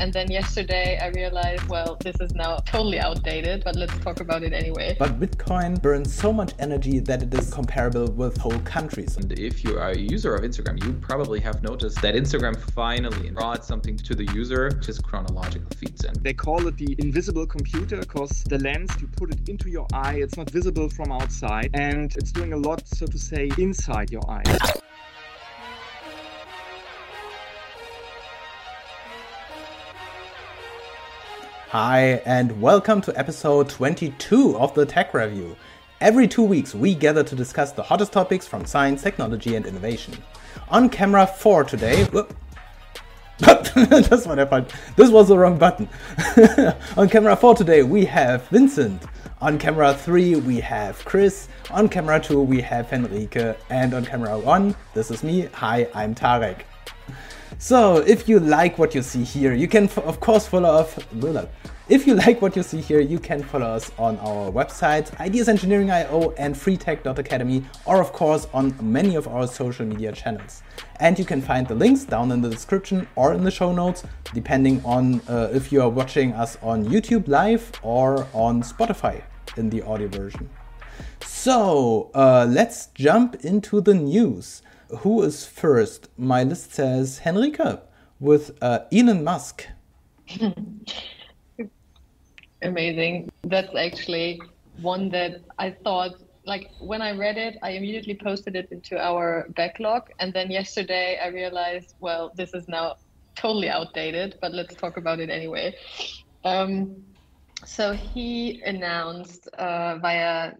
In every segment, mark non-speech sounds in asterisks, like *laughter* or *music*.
And then yesterday I realized, well, this is now totally outdated, but let's talk about it anyway. But Bitcoin burns so much energy that it is comparable with whole countries. And if you are a user of Instagram, you probably have noticed that Instagram finally brought something to the user, which is chronological feeds. And they call it the invisible computer because the lens, you put it into your eye, it's not visible from outside, and it's doing a lot, so to say, inside your eye. Hi, and welcome to episode 22 of the Tech Review. Every two weeks, we gather to discuss the hottest topics from science, technology, and innovation. On camera 4 today. That's what happened. This was the wrong button. *laughs* On camera 4 today, we have Vincent. On camera 3, we have Chris. On camera 2, we have Henrike. And on camera 1, this is me. Hi, I'm Tarek. So, if you like what you see here, you can of course follow us. If you like what you see here, you can follow us on our website, ideasengineering.io and freetech.academy, or of course on many of our social media channels. And you can find the links down in the description or in the show notes, depending on uh, if you are watching us on YouTube live or on Spotify in the audio version. So uh, let's jump into the news who is first? My list says Henrike with uh, Elon Musk. *laughs* Amazing. That's actually one that I thought, like, when I read it, I immediately posted it into our backlog. And then yesterday I realized, well, this is now totally outdated, but let's talk about it anyway. Um, so he announced uh, via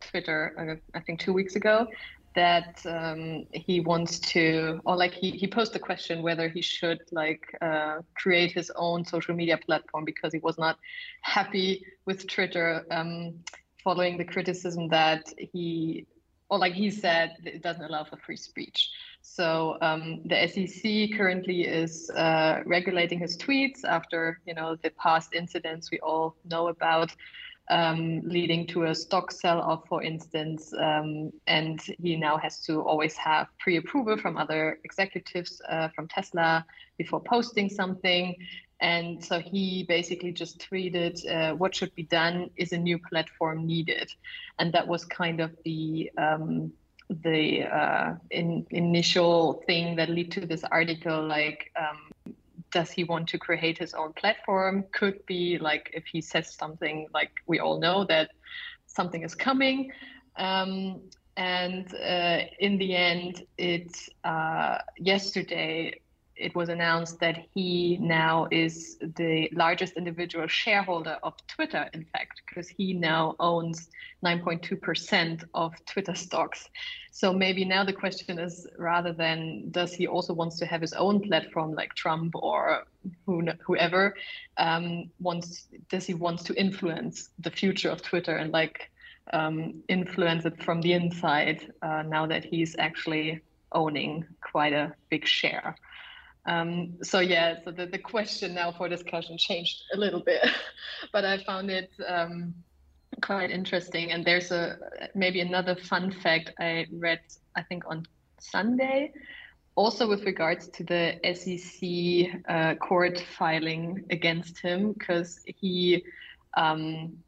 Twitter, uh, I think two weeks ago, that um, he wants to or like he, he posed the question whether he should like uh, create his own social media platform because he was not happy with twitter um, following the criticism that he or like he said it doesn't allow for free speech. So um, the sec currently is uh, regulating his tweets after you know the past incidents we all know about um, leading to a stock sell off, for instance. Um, and he now has to always have pre approval from other executives uh, from Tesla before posting something. And so he basically just tweeted, uh, What should be done? Is a new platform needed? And that was kind of the um, the uh, in, initial thing that led to this article like um, does he want to create his own platform? Could be like if he says something like we all know that something is coming. Um, and uh, in the end, it uh, yesterday it was announced that he now is the largest individual shareholder of Twitter, in fact, because he now owns 9.2% of Twitter stocks. So maybe now the question is rather than does he also wants to have his own platform like Trump or who, whoever um, wants does he wants to influence the future of Twitter and like um, influence it from the inside uh, now that he's actually owning quite a big share. Um, so yeah, so the, the question now for discussion changed a little bit, *laughs* but I found it um, quite interesting. And there's a maybe another fun fact I read, I think on Sunday, also with regards to the SEC uh, court filing against him, because he um,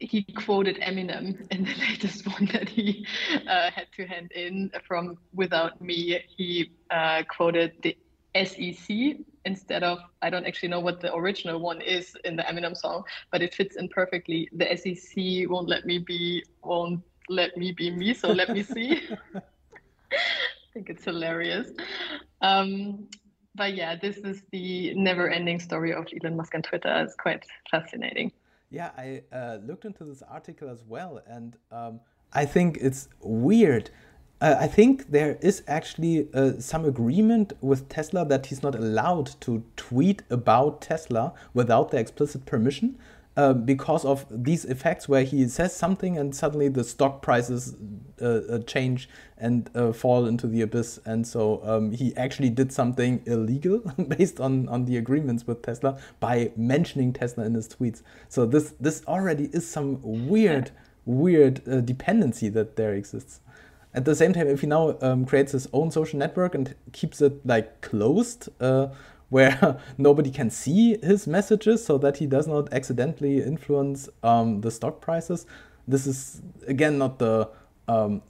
he quoted Eminem in the *laughs* latest one that he uh, had to hand in from Without Me. He uh, quoted the SEC instead of, I don't actually know what the original one is in the Eminem song, but it fits in perfectly. The SEC won't let me be, won't let me be me, so let me see. *laughs* I think it's hilarious. Um, but yeah, this is the never ending story of Elon Musk and Twitter. It's quite fascinating. Yeah, I uh, looked into this article as well, and um, I think it's weird. Uh, I think there is actually uh, some agreement with Tesla that he's not allowed to tweet about Tesla without their explicit permission. Uh, because of these effects where he says something and suddenly the stock prices uh, uh, change and uh, fall into the abyss. And so um, he actually did something illegal *laughs* based on, on the agreements with Tesla by mentioning Tesla in his tweets. So this this already is some weird weird dependency that there exists. At the same time, if he now um, creates his own social network and keeps it like closed, uh, where *laughs* nobody can see his messages so that he does not accidentally influence um, the stock prices. This is again not the um,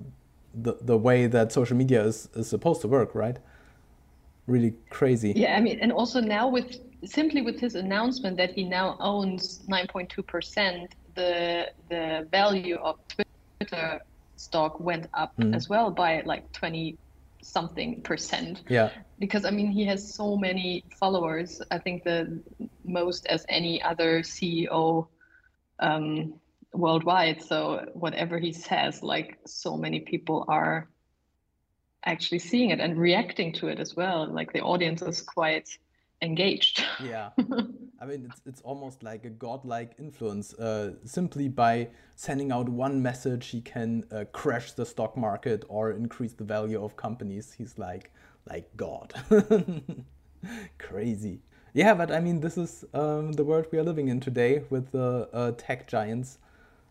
the, the way that social media is, is supposed to work, right? Really crazy. Yeah, I mean, and also now with simply with his announcement that he now owns 9.2%, the the value of Twitter stock went up mm. as well by like 20 something percent. Yeah. Because I mean, he has so many followers. I think the most as any other CEO um, worldwide. So whatever he says, like so many people are actually seeing it and reacting to it as well. Like the audience is quite engaged. Yeah. *laughs* I mean, it's, it's almost like a godlike influence. Uh, simply by sending out one message, he can uh, crash the stock market or increase the value of companies. He's like, like God. *laughs* Crazy. Yeah, but I mean, this is um, the world we are living in today with the uh, tech giants.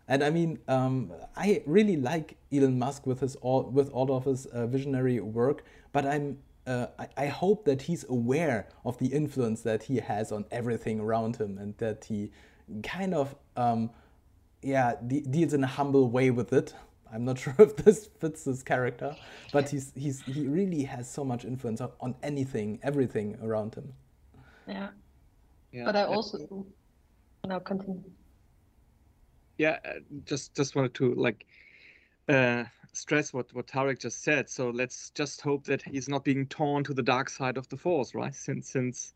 And I mean, um, I really like Elon Musk with his all with all of his uh, visionary work, but I'm uh, I, I, hope that he's aware of the influence that he has on everything around him and that he kind of, um, yeah, de deals in a humble way with it. I'm not *laughs* sure if this fits his character, but he's, he's, he really has so much influence on anything, everything around him. Yeah. yeah. But I also, now continue. Yeah, uh, just just wanted to like uh, stress what what Tarek just said. So let's just hope that he's not being torn to the dark side of the force, right? Since since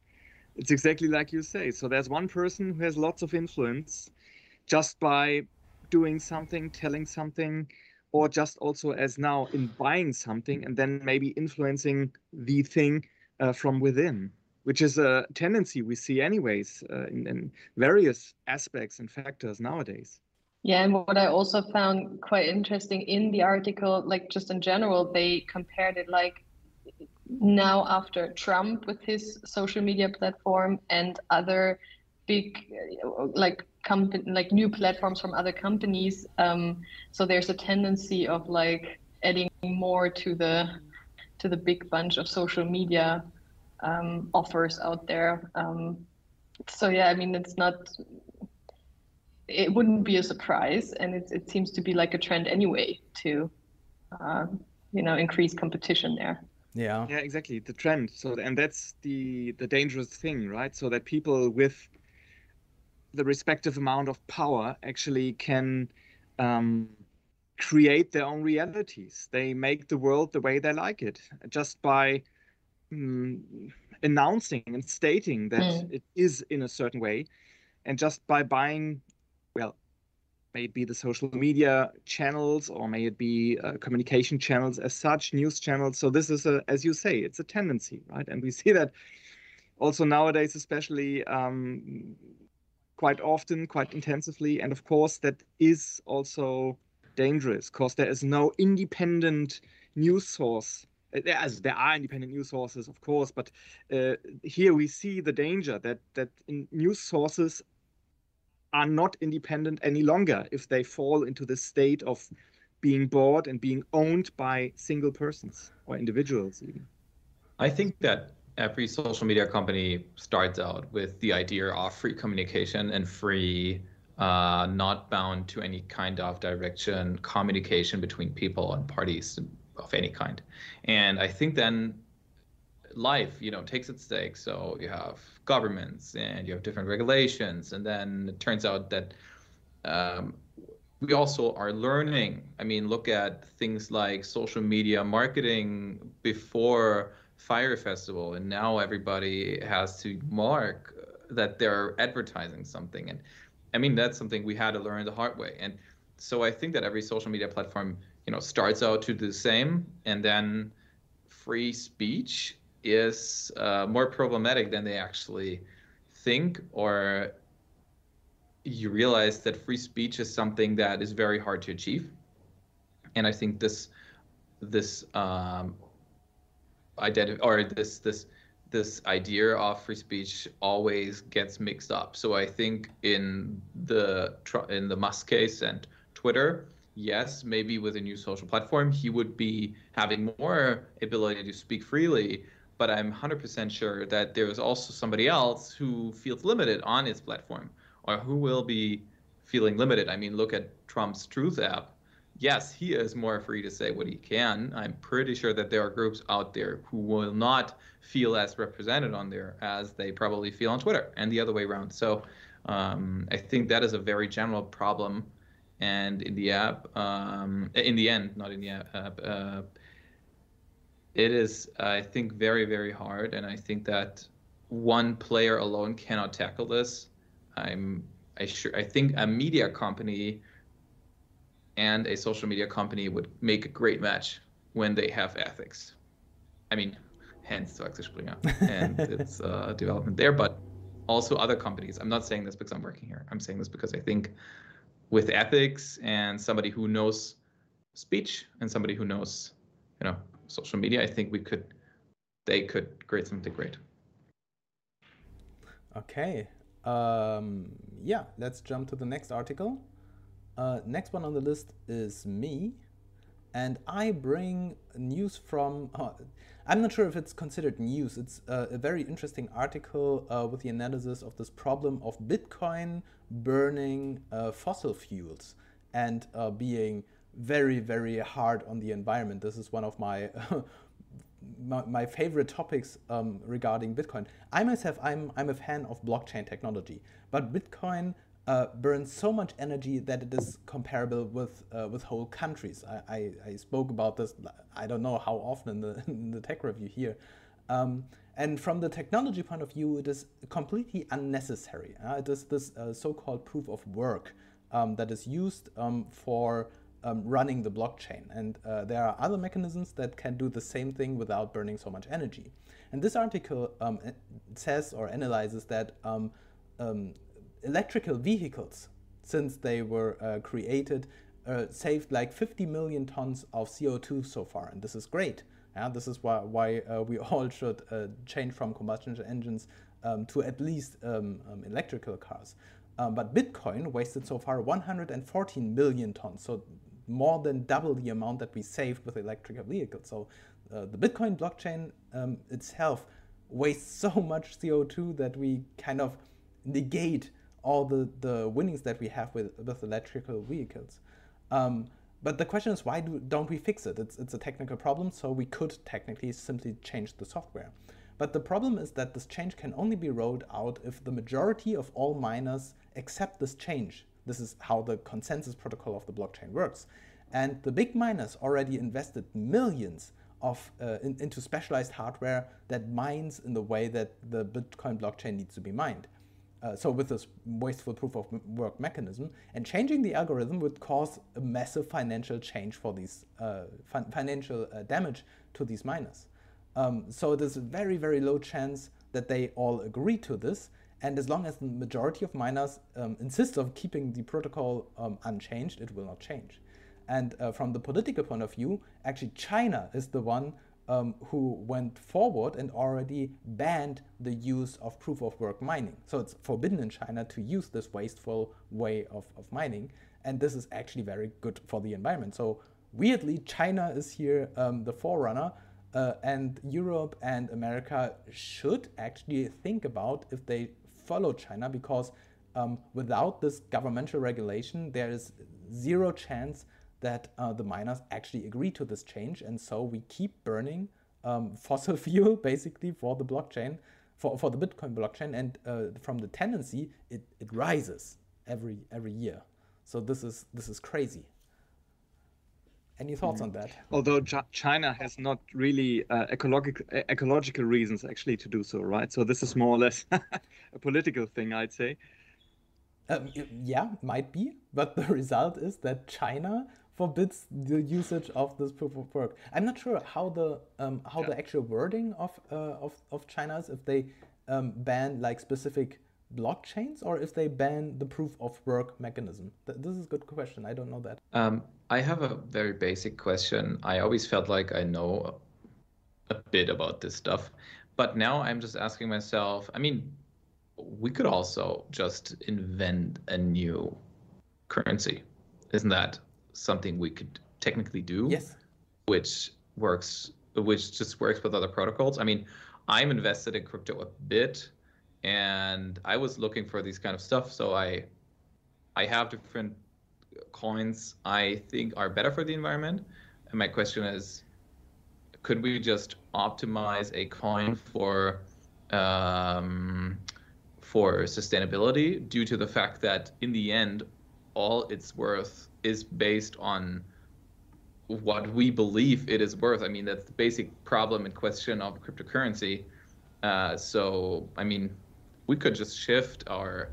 it's exactly like you say. So there's one person who has lots of influence just by doing something, telling something, or just also as now in buying something and then maybe influencing the thing uh, from within, which is a tendency we see anyways uh, in, in various aspects and factors nowadays. Yeah, and what I also found quite interesting in the article, like just in general, they compared it like now after Trump with his social media platform and other big like company like new platforms from other companies. Um, so there's a tendency of like adding more to the to the big bunch of social media um, offers out there. Um, so yeah, I mean it's not it wouldn't be a surprise, and it it seems to be like a trend anyway to, uh, you know, increase competition there. Yeah. Yeah, exactly. The trend. So, and that's the the dangerous thing, right? So that people with the respective amount of power actually can um, create their own realities. They make the world the way they like it, just by um, announcing and stating that mm. it is in a certain way, and just by buying well, may it be the social media channels or may it be uh, communication channels as such, news channels. So this is a, as you say, it's a tendency, right? And we see that also nowadays, especially um, quite often, quite intensively. And of course, that is also dangerous because there is no independent news source. As there are independent news sources, of course, but uh, here we see the danger that that news sources are not independent any longer if they fall into the state of being bought and being owned by single persons or individuals even. I think that every social media company starts out with the idea of free communication and free uh, not bound to any kind of direction communication between people and parties of any kind. And i think then life you know takes its stake so you have governments and you have different regulations. And then it turns out that um, we also are learning. I mean look at things like social media marketing before Fyre Festival and now everybody has to mark that they're advertising something. And i mean that's something we had to learn the hard way. And so i think that every social media platform you know starts out to do the same and then free speech is uh, more problematic than they actually think or you realize that free speech is something that is very hard to achieve. And i think this this um identity or this this this idea of free speech always gets mixed up so i think in the in the musk case and twitter yes maybe with a new social platform he would be having more ability to speak freely but I'm 100% sure that there is also somebody else who feels limited on his platform or who will be feeling limited. I mean, look at Trump's Truth app. Yes, he is more free to say what he can. I'm pretty sure that there are groups out there who will not feel as represented on there as they probably feel on Twitter and the other way around. So um, I think that is a very general problem. And in the app, um, in the end, not in the app, uh, it is, I think, very, very hard. And I think that one player alone cannot tackle this. I'm, I sure, I think a media company and a social media company would make a great match when they have ethics. I mean, hence to Axel Springer and *laughs* its uh, development there, but also other companies. I'm not saying this because I'm working here. I'm saying this because I think with ethics and somebody who knows speech and somebody who knows, you know, social media, I think we could, they could create something great. Okay. Um, yeah, let's jump to the next article. Uh, next one on the list is me. And I bring news from, uh, I'm not sure if it's considered news. It's uh, a very interesting article uh, with the analysis of this problem of Bitcoin burning uh, fossil fuels and uh, being very, very hard on the environment. This is one of my *laughs* my, my, favorite topics um, regarding Bitcoin. I myself, I'm, I'm a fan of blockchain technology, but Bitcoin uh, burns so much energy that it is comparable with, uh, with whole countries. I, I, I, spoke about this, I don't know how often in the, *laughs* in the tech review here. Um, and from the technology point of view, it is completely unnecessary. Uh, it is this uh, so-called proof of work um, that is used um, for um, running the blockchain. And uh, there are other mechanisms that can do the same thing without burning so much energy. And this article um, says or analyzes that um, electrical vehicles, since they were uh, created, uh, saved like 50 million tons of CO2 so far. And this is great. Yeah, this is why, why uh, we *laughs* all should uh, change from combustion engines um, to at least um, electrical cars. Um, but Bitcoin wasted so far 114 million tons. So more than double the amount that we saved with electrical vehicles. So uh, the Bitcoin blockchain um, itself wastes so *laughs* much CO2 that we kind of negate all the, the winnings that we have with, with electrical vehicles. Um, but the question is, why do, don't we fix it? It's, it's a technical problem, so we could technically simply change the software. But the problem is that this change can only be rolled out if the majority of all miners accept this change this is how the consensus protocol of the blockchain works. And the big miners already invested millions of, uh, in, into specialized hardware that mines in the way that the Bitcoin blockchain needs to be mined. Uh, so with this wasteful proof of work mechanism, and changing the algorithm would cause a massive financial change for these uh, fin financial uh, damage to these miners. Um, so there's a very, very low chance that they all agree to this. And as long as the majority of miners um, insist on keeping the protocol um, unchanged, it will not change. And uh, from the political point of view, actually China is the one um, who went forward and already banned the use of proof of work mining. So it's forbidden in China to use this wasteful way of, of mining. And this is actually very good for the environment. So weirdly, China is here um, the forerunner. Uh, and Europe and America should actually think about if they follow China because um, without this governmental regulation, there is zero chance that uh, the miners actually agree to this change. And so we keep burning um, *laughs* fossil fuel basically for the blockchain, for, for the Bitcoin blockchain. And uh, from the tendency, it, it rises every, every year. So this is, this is crazy. Any thoughts mm-hmm. on that? Although China has not really uh, ecological ecological reasons actually to do so, right? So this is more or less *laughs* a political thing, I'd say. Um, yeah, might be, but *laughs* the result is that China forbids the usage of this proof of work. I'm not sure how the um, how yeah. the actual wording of uh, of of China is if they um, ban like specific blockchains or if they ban the proof of work mechanism? This is a good question. I don't know that. Um, I have a very basic question. I always felt like I know a bit about this stuff, but now I'm just asking myself. I mean, we could also just invent a new currency. Isn't that something we could technically do? Yes. Which works which just works with other protocols. I mean, I'm invested in crypto a bit, and I was looking for these kind of stuff. So I, I have different coins I think are better for the environment. And my question is, could we just optimize a coin for um, for sustainability due to the fact that in the end, all its worth is based on what we believe it is worth. I mean, that's the basic problem and question of cryptocurrency. Uh, so, I mean, we could just shift our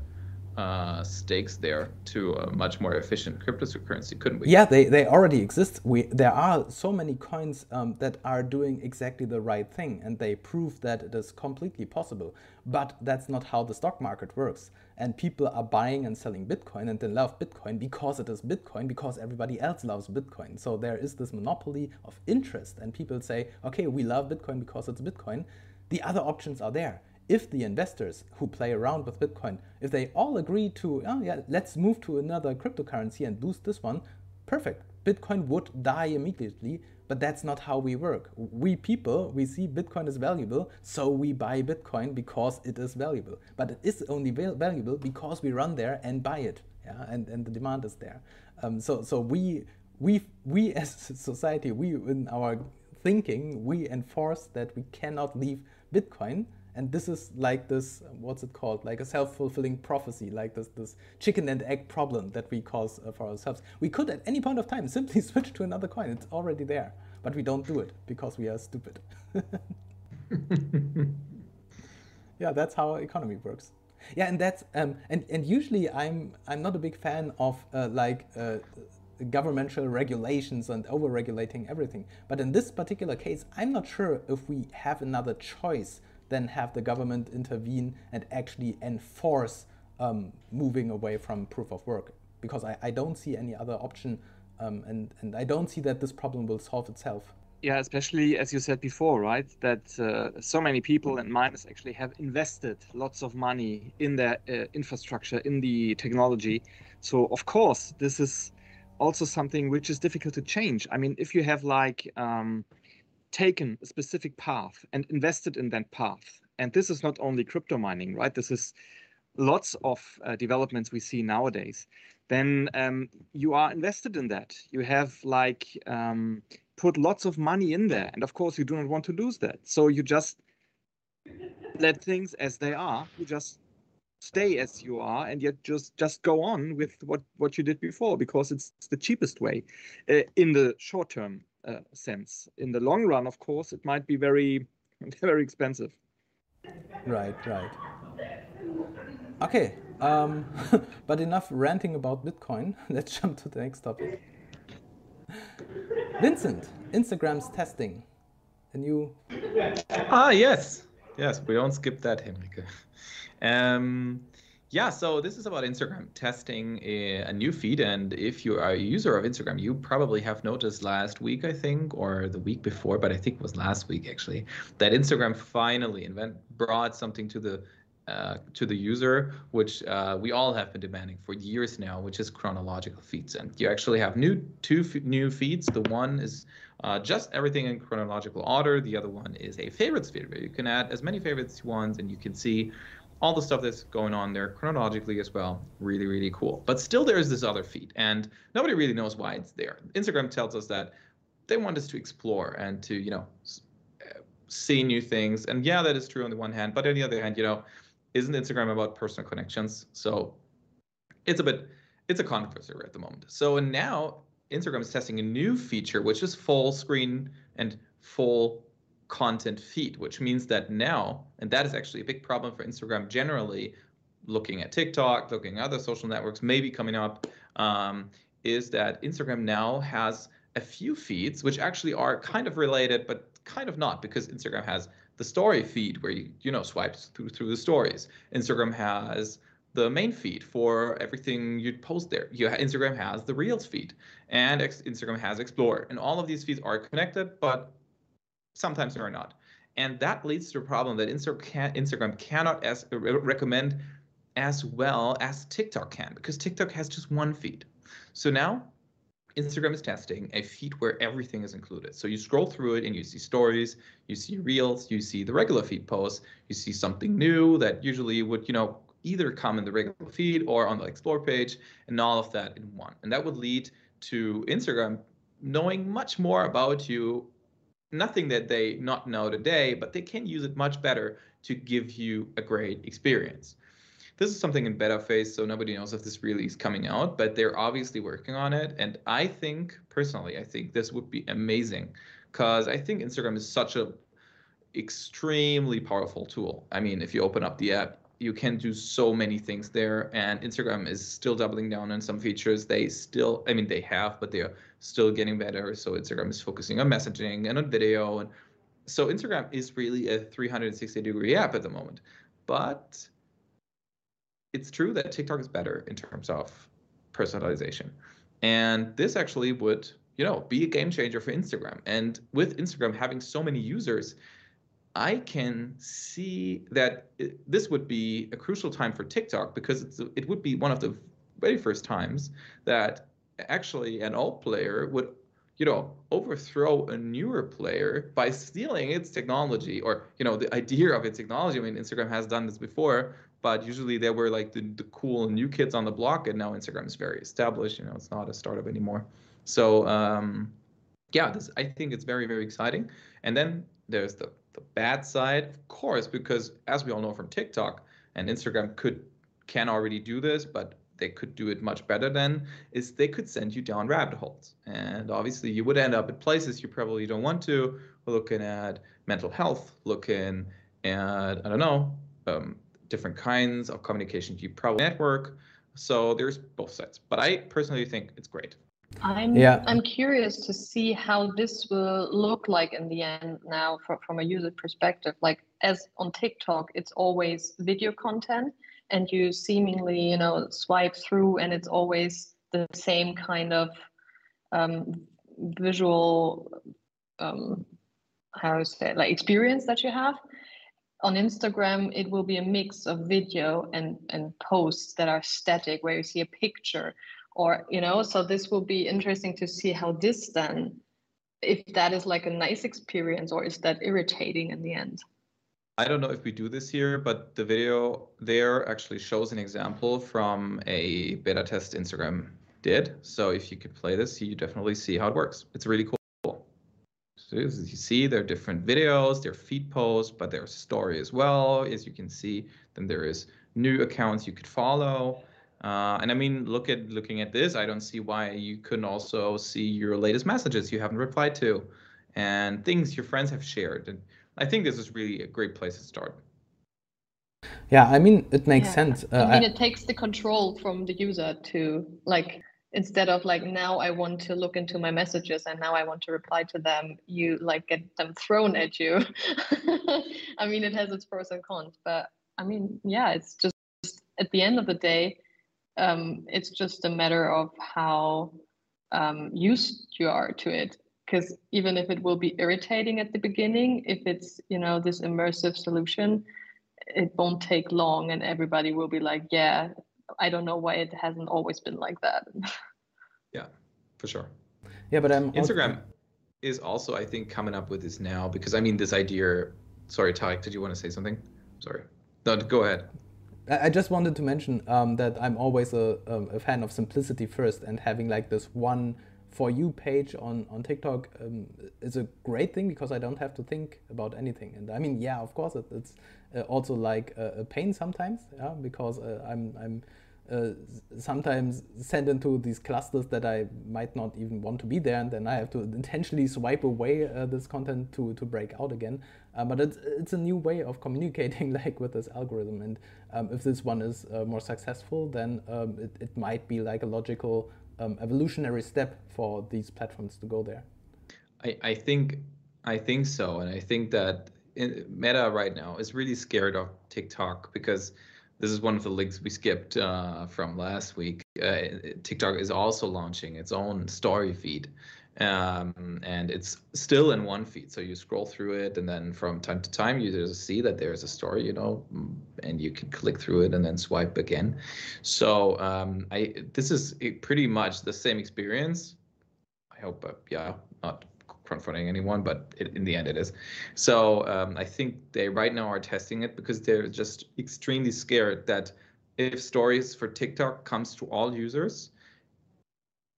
uh, stakes there to a much more efficient cryptocurrency, couldn't we? Yeah, they, they already exist. We there are so many coins um, that are doing exactly the right thing, and they prove that it is completely possible. But that's not how the stock market works. And people are buying and selling Bitcoin, and they love Bitcoin because it is Bitcoin, because everybody else loves Bitcoin. So there is this monopoly of interest, and people say, okay, we love Bitcoin because it's Bitcoin. The other options are there if the investors who play around with Bitcoin, if they all agree to, oh yeah, let's move to another cryptocurrency and boost this one, perfect. Bitcoin would die immediately, but that's not how we work. We people, we see Bitcoin is valuable, so we buy Bitcoin because it is valuable. But it is only valuable because we run there and buy it, yeah, and, and the demand is there. Um, so so we we we as society, we in our thinking, we enforce that we cannot leave Bitcoin and this is like this what's it called? Like a self-fulfilling prophecy like this this chicken and egg problem that we cause uh, for ourselves. We could at any point of time *laughs* simply switch to another coin. It's already there. But we don't do it because we are stupid. *laughs* Yeah that's how economy works. Yeah and that's um, and and usually i'm i'm not a big fan of uh, like uh, governmental regulations and over regulating everything. But in this particular case i'm not sure if we have another choice then have the government intervene and actually enforce um, moving away from proof of work. Because I, I don't see any other option, um, and, and I don't see that this problem will solve itself. Yeah, especially as you said before, right? That uh, so many people and miners actually have invested lots of money in their uh, infrastructure, in the technology. So, of course, this is also something which is difficult to change. I mean, if you have like um, taken a specific path and invested in that path, and this is not only crypto mining, right? This is lots of uh, developments we see nowadays. Then um, you are invested in that. You have like um, put lots of money in there, and of course you do not want to lose that. So you just let things as they are. You just stay as you are and yet just just go on with what what you did before because it's the cheapest way uh, in the short term uh, sense. In the long run, of course, it might be very, *laughs* very expensive. Right, right. Okay, um, *laughs* but enough ranting about Bitcoin. *laughs* Let's jump to the next topic. Vincent, Instagram's testing. A new. Ah, yes. Yes, we don't skip that, Henrike. Um, yeah, so this is about Instagram testing a, new feed. And if you are a user of Instagram, you probably have noticed last week, I think, or the week before, but I think it was last week actually, that Instagram finally invent brought something to the uh, to the user, which uh, we all have been demanding for years now, which is chronological feeds. And you actually have new two f- new feeds. The one is uh, just everything in chronological order. The other one is a favorites feed where you can add as many favorites you want, and you can see all the stuff that's going on there chronologically as well. Really, really cool. But still, there's this other feed, and nobody really knows why it's there. Instagram tells us that they want us to explore and to, you know, uh, see new things. And yeah, that is true on the one hand, but on the other hand, you know, isn't Instagram about personal connections? So it's a bit, it's a controversy at the moment. So and now Instagram is testing a new feature, which is full screen and full content feed, which means that now, and that is actually a big problem for Instagram generally, looking at TikTok, looking at other social networks, maybe coming up, um, is that Instagram now has a few feeds which actually are kind of related, but kind of not, because Instagram has the story feed where you you know swipe through through the stories. Instagram has the main feed for everything you post there. You Instagram has the Reels feed, and Instagram has Explore, and all of these feeds are connected, but sometimes they are not. And that leads to a problem that Instagram cannot as, recommend as well as TikTok can because TikTok has just one feed. So now Instagram is testing a feed where everything is included. So you scroll through it and you see stories, you see reels, you see the regular feed posts, you see something new that usually would, you know, either come in the regular feed or on the explore page and all of that in one. And that would lead to Instagram knowing much more about you, nothing that they not know today, but they can use it much better to give you a great experience. This is something in beta phase, so nobody knows if this really is coming out, but they're obviously working on it. And I think, personally, I think this would be amazing because I think Instagram is such a extremely powerful tool. I mean, if you open up the app, you can do so many things there and instagram is still doubling down on some features. They still i mean they have but they're still getting better. So instagram is focusing on messaging and on video and so instagram is really a 360 degree app at the moment. But it's true that tiktok is better in terms of personalization. And this actually would you know be a game changer for instagram. And with instagram having so many users I can see that it, this would be a crucial time for TikTok because it would be one of the very first times that actually an old player would, you know, overthrow a newer player by stealing its technology or, you know, the idea of its technology. I mean, Instagram has done this before, but usually they were like the, the cool new kids on the block, and now Instagram is very established. You know, it's not a startup anymore. So, um, yeah, this I think it's very very exciting. And then there's the the bad side, of course, because as we all know from TikTok and Instagram could can already do this, but they could do it much better then is they could send you down rabbit holes. And obviously you would end up at places you probably don't want to looking at mental health looking at i don't know um, different kinds of communication you probably network. So there's both sides. But i personally think it's great I'm yeah. I'm curious to see how this will look like in the end now from, from a user perspective. Like as on TikTok, it's always video content and you seemingly, you know, swipe through and it's always the same kind of um, visual um, how to say it, like experience that you have. On Instagram, it will be a mix of video and, and posts that are static where you see a picture or you know so this will be interesting to see how this then if that is like a nice experience or is that irritating in the end I don't know if we do this here, but the video there actually shows an example from a beta test Instagram did. So if you could play this, you definitely see how it works. It's really cool. So as you see, there are different videos, there are feed posts, but there's story as well. As you can see, then there is new accounts you could follow. Uh, and I mean, look at looking at this, I don't see why you couldn't also see your latest messages you haven't replied to, and things your friends have shared. And I think this is really a great place to start. Yeah, I mean, it makes yeah. sense. Uh, I mean, it takes the control from the user to like instead of like now I want to look into my messages and now I want to reply to them, you like get them thrown at you. *laughs* I mean, it has its pros and cons, but I mean, yeah, it's just at the end of the day um, it's just a matter of how um, used you are to it. Because even if it will be irritating at the beginning if it's you know this immersive solution it won't take long and everybody will be like yeah i don't know why it hasn't always been like that. *laughs* Yeah for sure. Yeah but i'm instagram also... is also i think coming up with this now because i mean this idea sorry Tarek, did you want to say something? Sorry. No go ahead I just wanted to mention um, that I'm always a, a, fan of simplicity first, and having like this one for you page on on TikTok um, is a great thing because I don't have to think about anything. And I mean, yeah, of course, it, it's uh, also like a, a, pain sometimes, yeah, because uh, I'm I'm uh, sometimes sent into these clusters that I might not even want to be there, and then I have to intentionally swipe away uh, this content to, to break out again. Uh, but it's, it's a new way of communicating *laughs* like with this algorithm, and um, if this one is uh, more successful, then um, it, it might be like a logical um, evolutionary step for these platforms to go there. I, I think I think so, and I think that Meta right now is really scared of TikTok because this is one of the links we skipped uh, from last week. Uh, TikTok is also launching its own story feed. Um, and it's still in one feed. So you scroll through it, and then from time to time, you just see that there's a story, you know, and you can click through it and then swipe again. So um, I this is pretty much the same experience, I hope, uh, yeah, not confronting anyone, but it, in the end it is. So um, I think they right now are testing it because they're just extremely scared that if stories for TikTok comes to all users,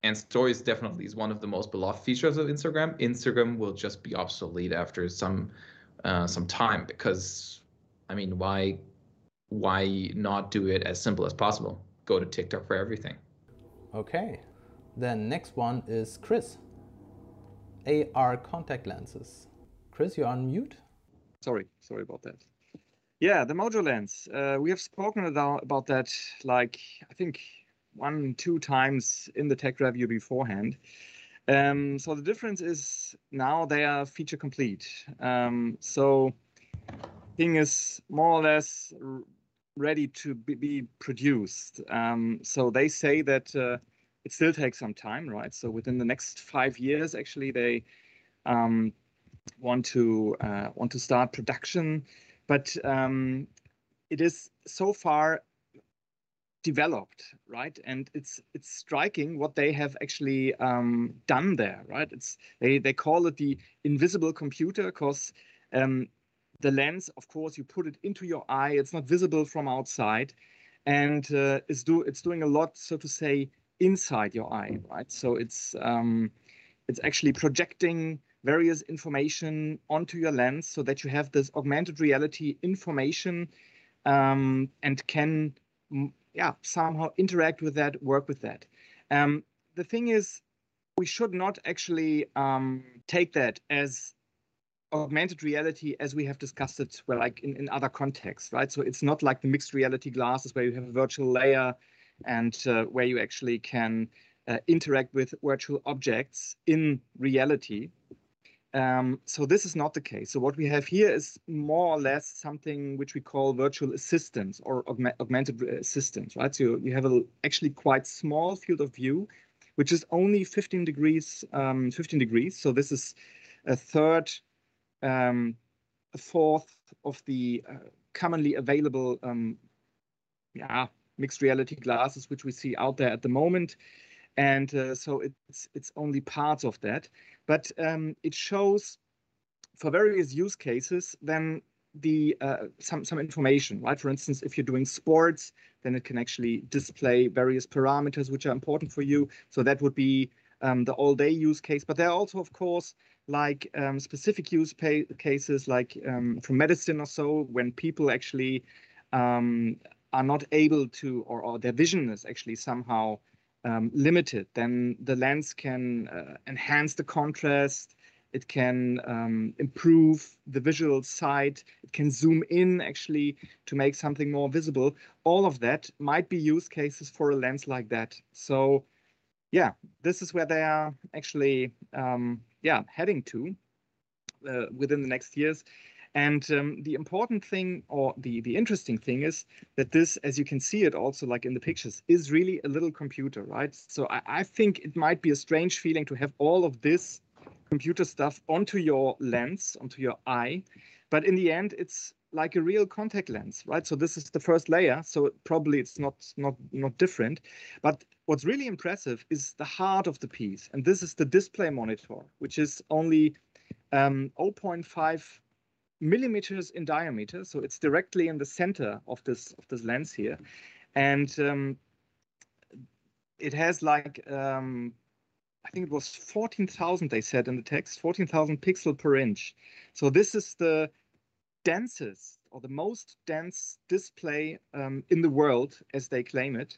and stories definitely is one of the most beloved features of Instagram, Instagram will just be obsolete after some uh, some time because I mean why why not do it as simple as possible? Go to TikTok for everything. Okay. Then next one is Chris. AR contact lenses. Chris, you're on mute. Sorry, sorry about that. Yeah, the Mojo lens. Uh, we have spoken about, that like I think one, two times in the tech review beforehand. Um, so the difference is now they are feature complete. Um, so thing is more or less ready to be, be produced. Um, so they say that uh, it still takes some time, right? So within the next five years, actually, they um, want to uh, want to start production, but um, it is so far developed, right? And it's it's striking what they have actually um, done there, right? It's they they call it the invisible computer because um, the lens, of course, you put it into your eye. It's not visible from outside, and uh, it's do it's doing a lot, so to say, inside your eye, right? So it's um, it's actually projecting various information onto your lens so that you have this augmented reality information um, and can yeah somehow interact with that, work with that. Um, the thing is, we should not actually um, take that as augmented reality as we have discussed it well like in, in other contexts right so it's not like the mixed reality glasses where you have a virtual layer and uh, where you actually can uh, interact with virtual objects in reality. Um, so this is not the case. So what we have here is more or less something which we call virtual assistance or aug augmented assistance, right? So you have a actually quite small field of view, which is only 15 degrees, um, 15 degrees. So this is a third, um, a fourth of the uh, commonly available, um, yeah, mixed reality glasses, which we see out there at the moment. And uh, so it's it's only parts of that, but um, it shows for various use cases then the uh, some some information, right? For instance, if you're doing sports, then it can actually display various parameters which are important for you. So that would be um, the all-day use case. But there are also, of course, like um, specific use cases, like um, from medicine or so, when people actually um, are not able to, or, or their vision is actually somehow um, limited, then the lens can uh, enhance the contrast. It can um, improve the visual sight, It can zoom in actually to make something more visible. All of that might be use cases for a lens like that. So, yeah, this is where they are actually, um, yeah, heading to uh, within the next years. And um, the important thing or the, the interesting thing is that this, as you can see it also like in the pictures, is really a little computer, right? So I, I think it might be a strange feeling to have all of this computer stuff onto your lens, onto your eye. But in the end, it's like a real contact lens, right? So this is the first layer. So probably it's not not not different. But what's really impressive is the heart of the piece, and this is the display monitor, which is only um, 0.5 millimeters in diameter. So it's directly in the center of this of this lens here, and um, it has like um, I think it was 14,000 they said in the text, 14,000 pixel per inch. So this is the densest or the most dense display um, in the world as they claim it.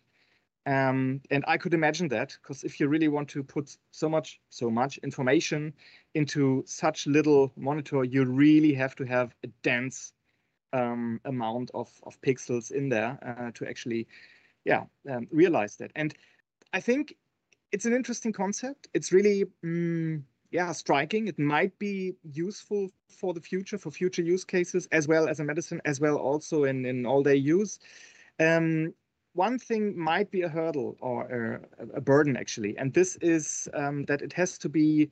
Um, and I could imagine that because if you really want to put so much, so much information into such little monitor, you really have to have a dense um, amount of, of pixels in there uh, to actually, yeah, um, realize that. And I think it's an interesting concept. It's really, mm, yeah, striking. It might be useful for the future, for future use cases, as well as a medicine, as well also in, in all day use. Um, one thing might be a hurdle or a, a burden actually, and this is um, that it has to be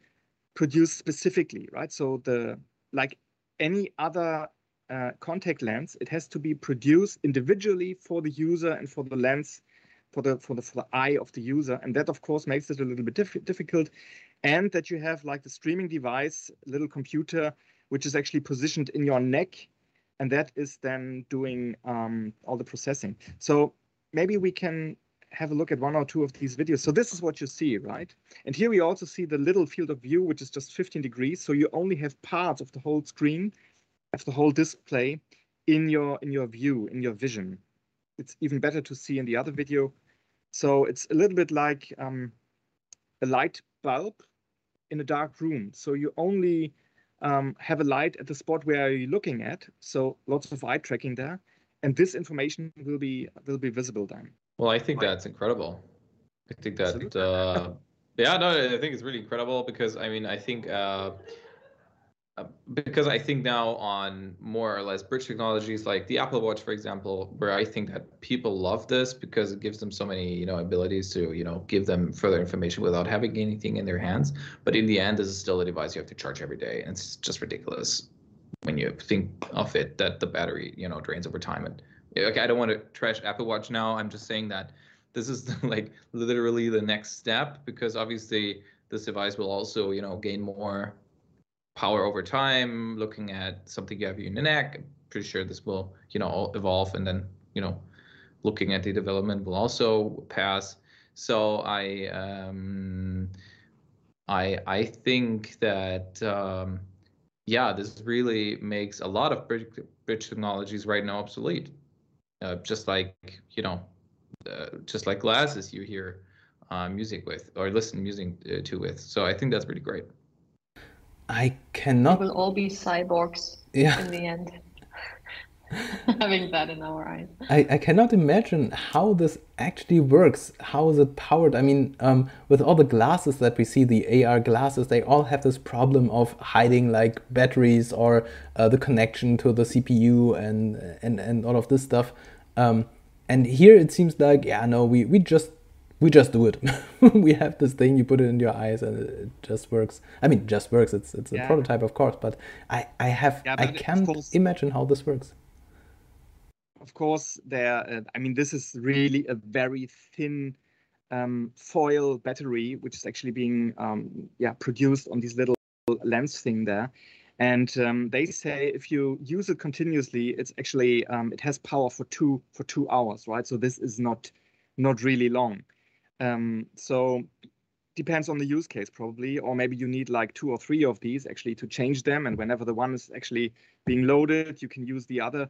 produced specifically, right? So the like any other uh, contact lens, it has to be produced individually for the user and for the lens, for the for the for the eye of the user, and that of course makes it a little bit diff difficult. and that you have like the streaming device, little computer, which is actually positioned in your neck, and that is then doing um, all the processing. So maybe we can have a look at one or two of these videos. So this is what you see, right? And here we also see the little field of view, which is just 15 degrees. So you only have parts of the whole screen, of the whole display in your in your view, in your vision. It's even better to see in the other video. So it's a little bit like um, a light bulb in a dark room. So you only um, have a light at the spot where you're looking at. So lots of eye tracking there, and this information will be will be visible then. Well, I think that's incredible. I think that, uh, yeah, no, I think it's really incredible because I mean, I think, uh, uh, because I think now on more or less bridge technologies like the Apple Watch, for example, where I think that people love this because it gives them so many, you know, abilities to, you know, give them further information without having anything in their hands. But in the end, this is still a device you have to charge every day, and it's just ridiculous when you think of it that the battery, you know, drains over time and okay, I don't want to trash Apple Watch now. I'm just saying that this is *laughs* like literally the next step because obviously this device will also, you know, gain more power over time. Looking at something you have in the neck, I'm pretty sure this will, you know, evolve and then, you know, looking at the development will also pass. So I, um, I, I think that, um, yeah, this really makes a lot of bridge, bridge technologies right now obsolete uh, just like you know, uh, just like glasses you hear uh, music with or listen music uh, to with. So I think that's pretty great. I cannot. We will all be cyborgs yeah. in the end. *laughs* having that in our eyes. I, I cannot imagine how this actually works. How is it powered? I mean, um, with all the glasses that we see, the AR glasses, they all have this problem of hiding like batteries or uh, the connection to the CPU and and and all of this stuff. Um, and here it seems like, yeah, no, we, we just we just do it. *laughs* we have this thing, you put it in your eyes, and it just works. I mean, just works. It's it's a yeah. prototype, of course, but I I have yeah, I can't imagine how this works. Of course, there. Uh, I mean, this is really a very thin um, foil battery, which is actually being um, yeah produced on this little lens thing there. And um, they say if you use it continuously, it's actually um, it has power for two for two hours, right? So this is not not really long. Um, so depends on the use case probably, or maybe you need like two or three of these actually to change them. And whenever the one is actually being loaded, you can use the other.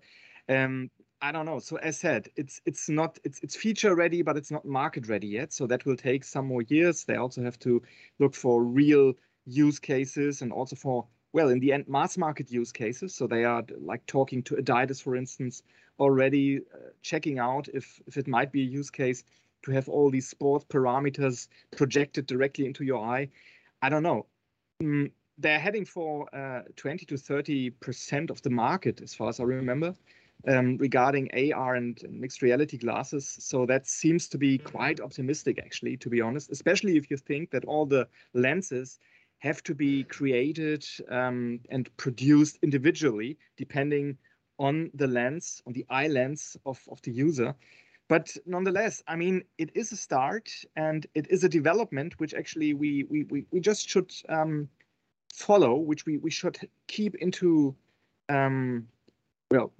Um, I don't know. So as said, it's it's not it's it's feature ready, but it's not market ready yet. So that will take some more years. They also have to look for real use cases and also for well, in the end, mass market use cases. So they are like talking to Adidas, for instance, already uh, checking out if, if it might be a use case to have all these sports parameters projected directly into your eye. I don't know. Mm, they're heading for uh, 20 to 30% of the market, as far as I remember, um, regarding AR and mixed reality glasses. So that seems to be quite optimistic, actually, to be honest, especially if you think that all the lenses have to be created um, and produced individually, depending on the lens, on the eye lens of, of the user. But nonetheless, I mean, it is a start and it is a development which actually we we, we, we just should um, follow, which we, we should keep into, um, well,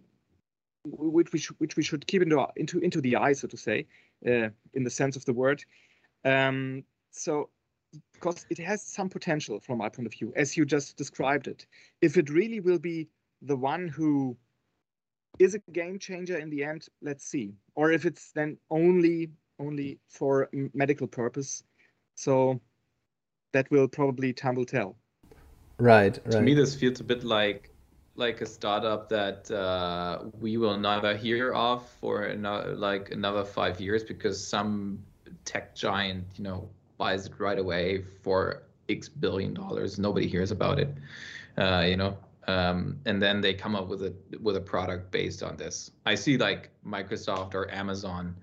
which we should which we should keep into into into the eye, so to say, uh, in the sense of the word. Um, so because it has some potential from my point of view, as you just described it. If it really will be the one who is a game changer in the end, let's see. Or if it's then only only for medical purpose. So that will probably time will tell. Right, right. To me, this feels a bit like like a startup that uh, we will never hear of for another, like another five years because some tech giant, you know, buys it right away for X billion dollars. Nobody hears about it, uh, you know. Um, and then they come up with a with a product based on this. I see like Microsoft or Amazon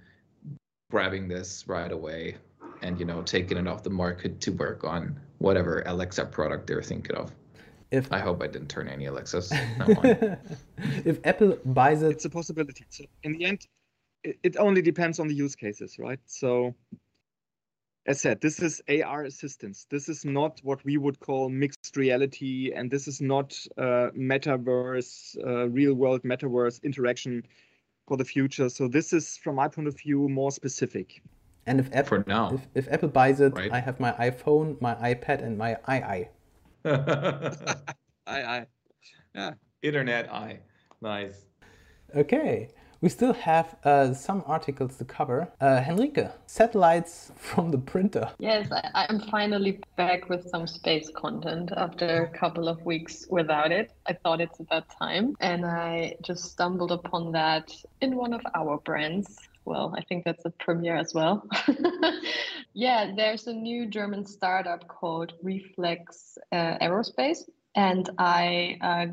grabbing this right away and you know taking it off the market to work on whatever Alexa product they're thinking of. If I hope I didn't turn any Alexas. *laughs* if Apple buys it, it's a possibility. So in the end, it, it only depends on the use cases, right? So as said, this is AR assistance. This is not what we would call mixed reality, and this is not uh, metaverse, uh, real world metaverse interaction for the future. So this is, from my point of view, more specific. And if Apple, For now. if, if Apple buys it, Right. I have my iPhone, my iPad, and my II. *laughs* *laughs* I, I, yeah. Internet eye. Nice. Okay, we still have uh, some articles to cover. Uh, Henrike, satellites from the printer. Yes, I, I'm finally back with some space content after a couple of weeks without it. I thought it's about time, and I just stumbled upon that in one of our brands. Well, I think that's a premiere as well. *laughs* yeah, there's a new German startup called Reflex uh, Aerospace, and I, uh,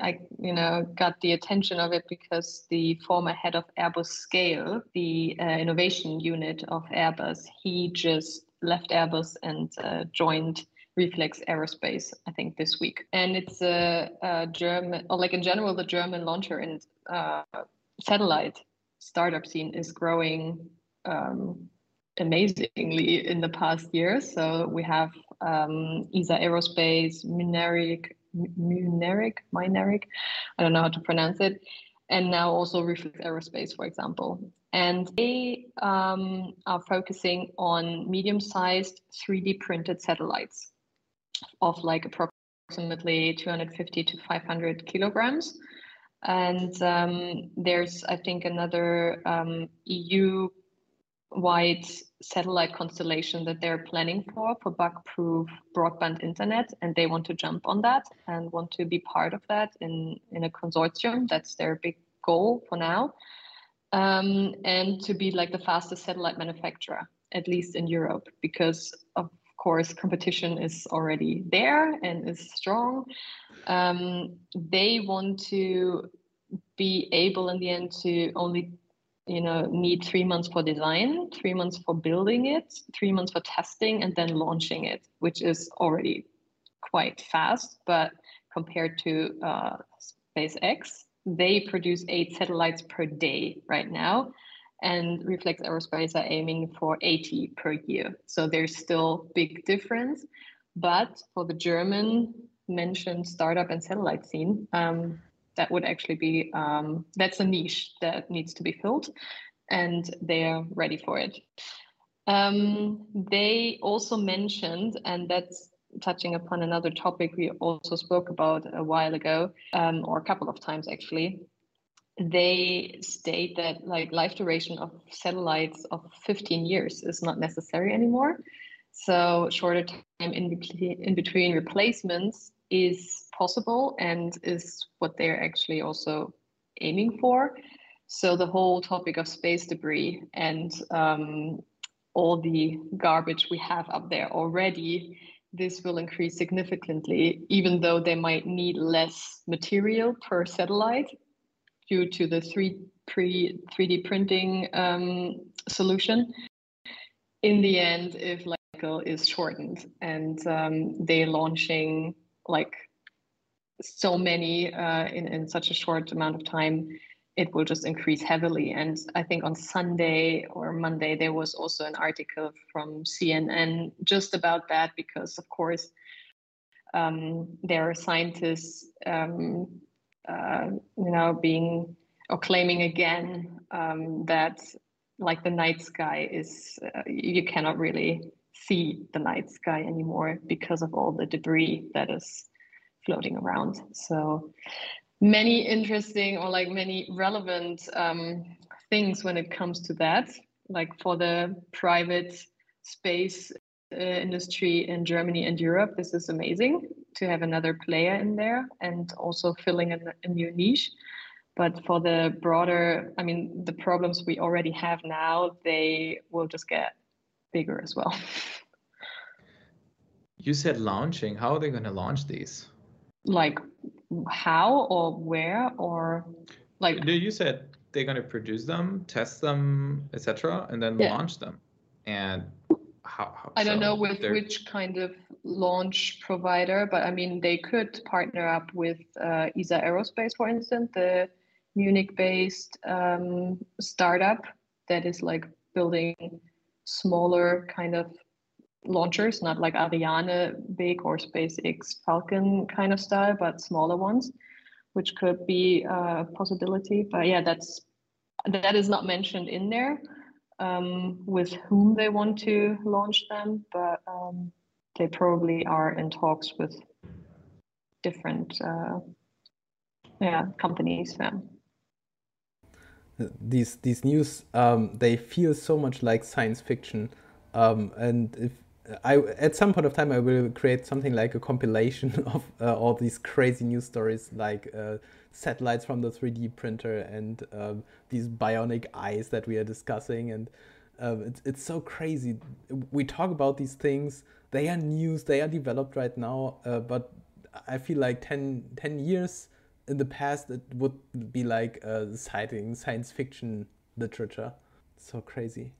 I, you know, got the attention of it because the former head of Airbus Scale, the uh, innovation unit of Airbus, he just left Airbus and uh, joined Reflex Aerospace, I think this week. And it's a, a German, or like in general, the German launcher and uh, satellite startup scene is growing um, amazingly in the past years. So we have um, Isar Aerospace, Muneric, Muneric, Mineric, I don't know how to pronounce it, and now also Reflex Aerospace, for example. And they um, are focusing on medium-sized 3D printed satellites of like approximately 250 to 500 kilograms. And um, there's, I think, another um, EU wide satellite constellation that they're planning for for bug-proof broadband internet and they want to jump on that and want to be part of that in in a consortium. That's their big goal for now. Um, and to be like the fastest satellite manufacturer at least in europe because of course competition is already there and is strong. Um, they want to be able in the end to only you know need three months for design three months for building it three months for testing and then launching it which is already quite fast. But compared to uh, spacex they produce eight satellites per day right now and reflex aerospace are aiming for 80 per year. So there's still big difference but for the german mentioned startup and satellite scene um, that would actually be um, that's a niche that needs to be filled and they're ready for it. Um, they also mentioned and that's touching upon another topic we also spoke about a while ago um, or a couple of times actually they state that like life duration of satellites of 15 years is not necessary anymore so shorter time in between, in between replacements is possible and is what they're actually also aiming for. So the whole topic of space debris and um, all the garbage we have up there already, this will increase significantly, even though they might need less material per satellite due to the 3, pre, 3D printing um, solution. In the end, if cycle is shortened and um, they're launching like so many uh, in, in such a short amount of time, it will just increase heavily. And I think on Sunday or Monday, there was also an article from CNN just about that, because of course, um, there are scientists, um, uh, you know, being or claiming again um, that like the night sky is, uh, you cannot really see the night sky anymore because of all the debris that is floating around. So many interesting or like many relevant um, things when it comes to that. Like for the private space uh, industry in Germany and Europe, this is amazing to have another player in there and also filling a, a new niche. But for the broader, I mean, the problems we already have now, they will just get bigger as well. *laughs* You said launching. How are they going to launch these? like how or where or like No, you said they're going to produce them, test them, etc., and then Yeah. launch them. And how? how I don't so know with which kind of launch provider, but I mean they could partner up with uh, Isar Aerospace, for instance, the Munich-based um, startup that is like building smaller kind of launchers, not like Ariane big or SpaceX Falcon kind of style, but smaller ones, which could be a possibility. But yeah, that's that is not mentioned in there um, with whom they want to launch them, but um, they probably are in talks with different uh, yeah companies. Yeah. These these news um, they feel so much like science fiction, um, and if I at some point of time I will create something like a compilation *laughs* of uh, all these crazy news stories, like uh, satellites from the 3D printer and um, these bionic eyes that we are discussing, and um, it's it's so crazy. We talk about these things; they are news, they are developed right now, uh, but I feel like 10, 10 years in the past it would be like uh, citing science fiction literature. So crazy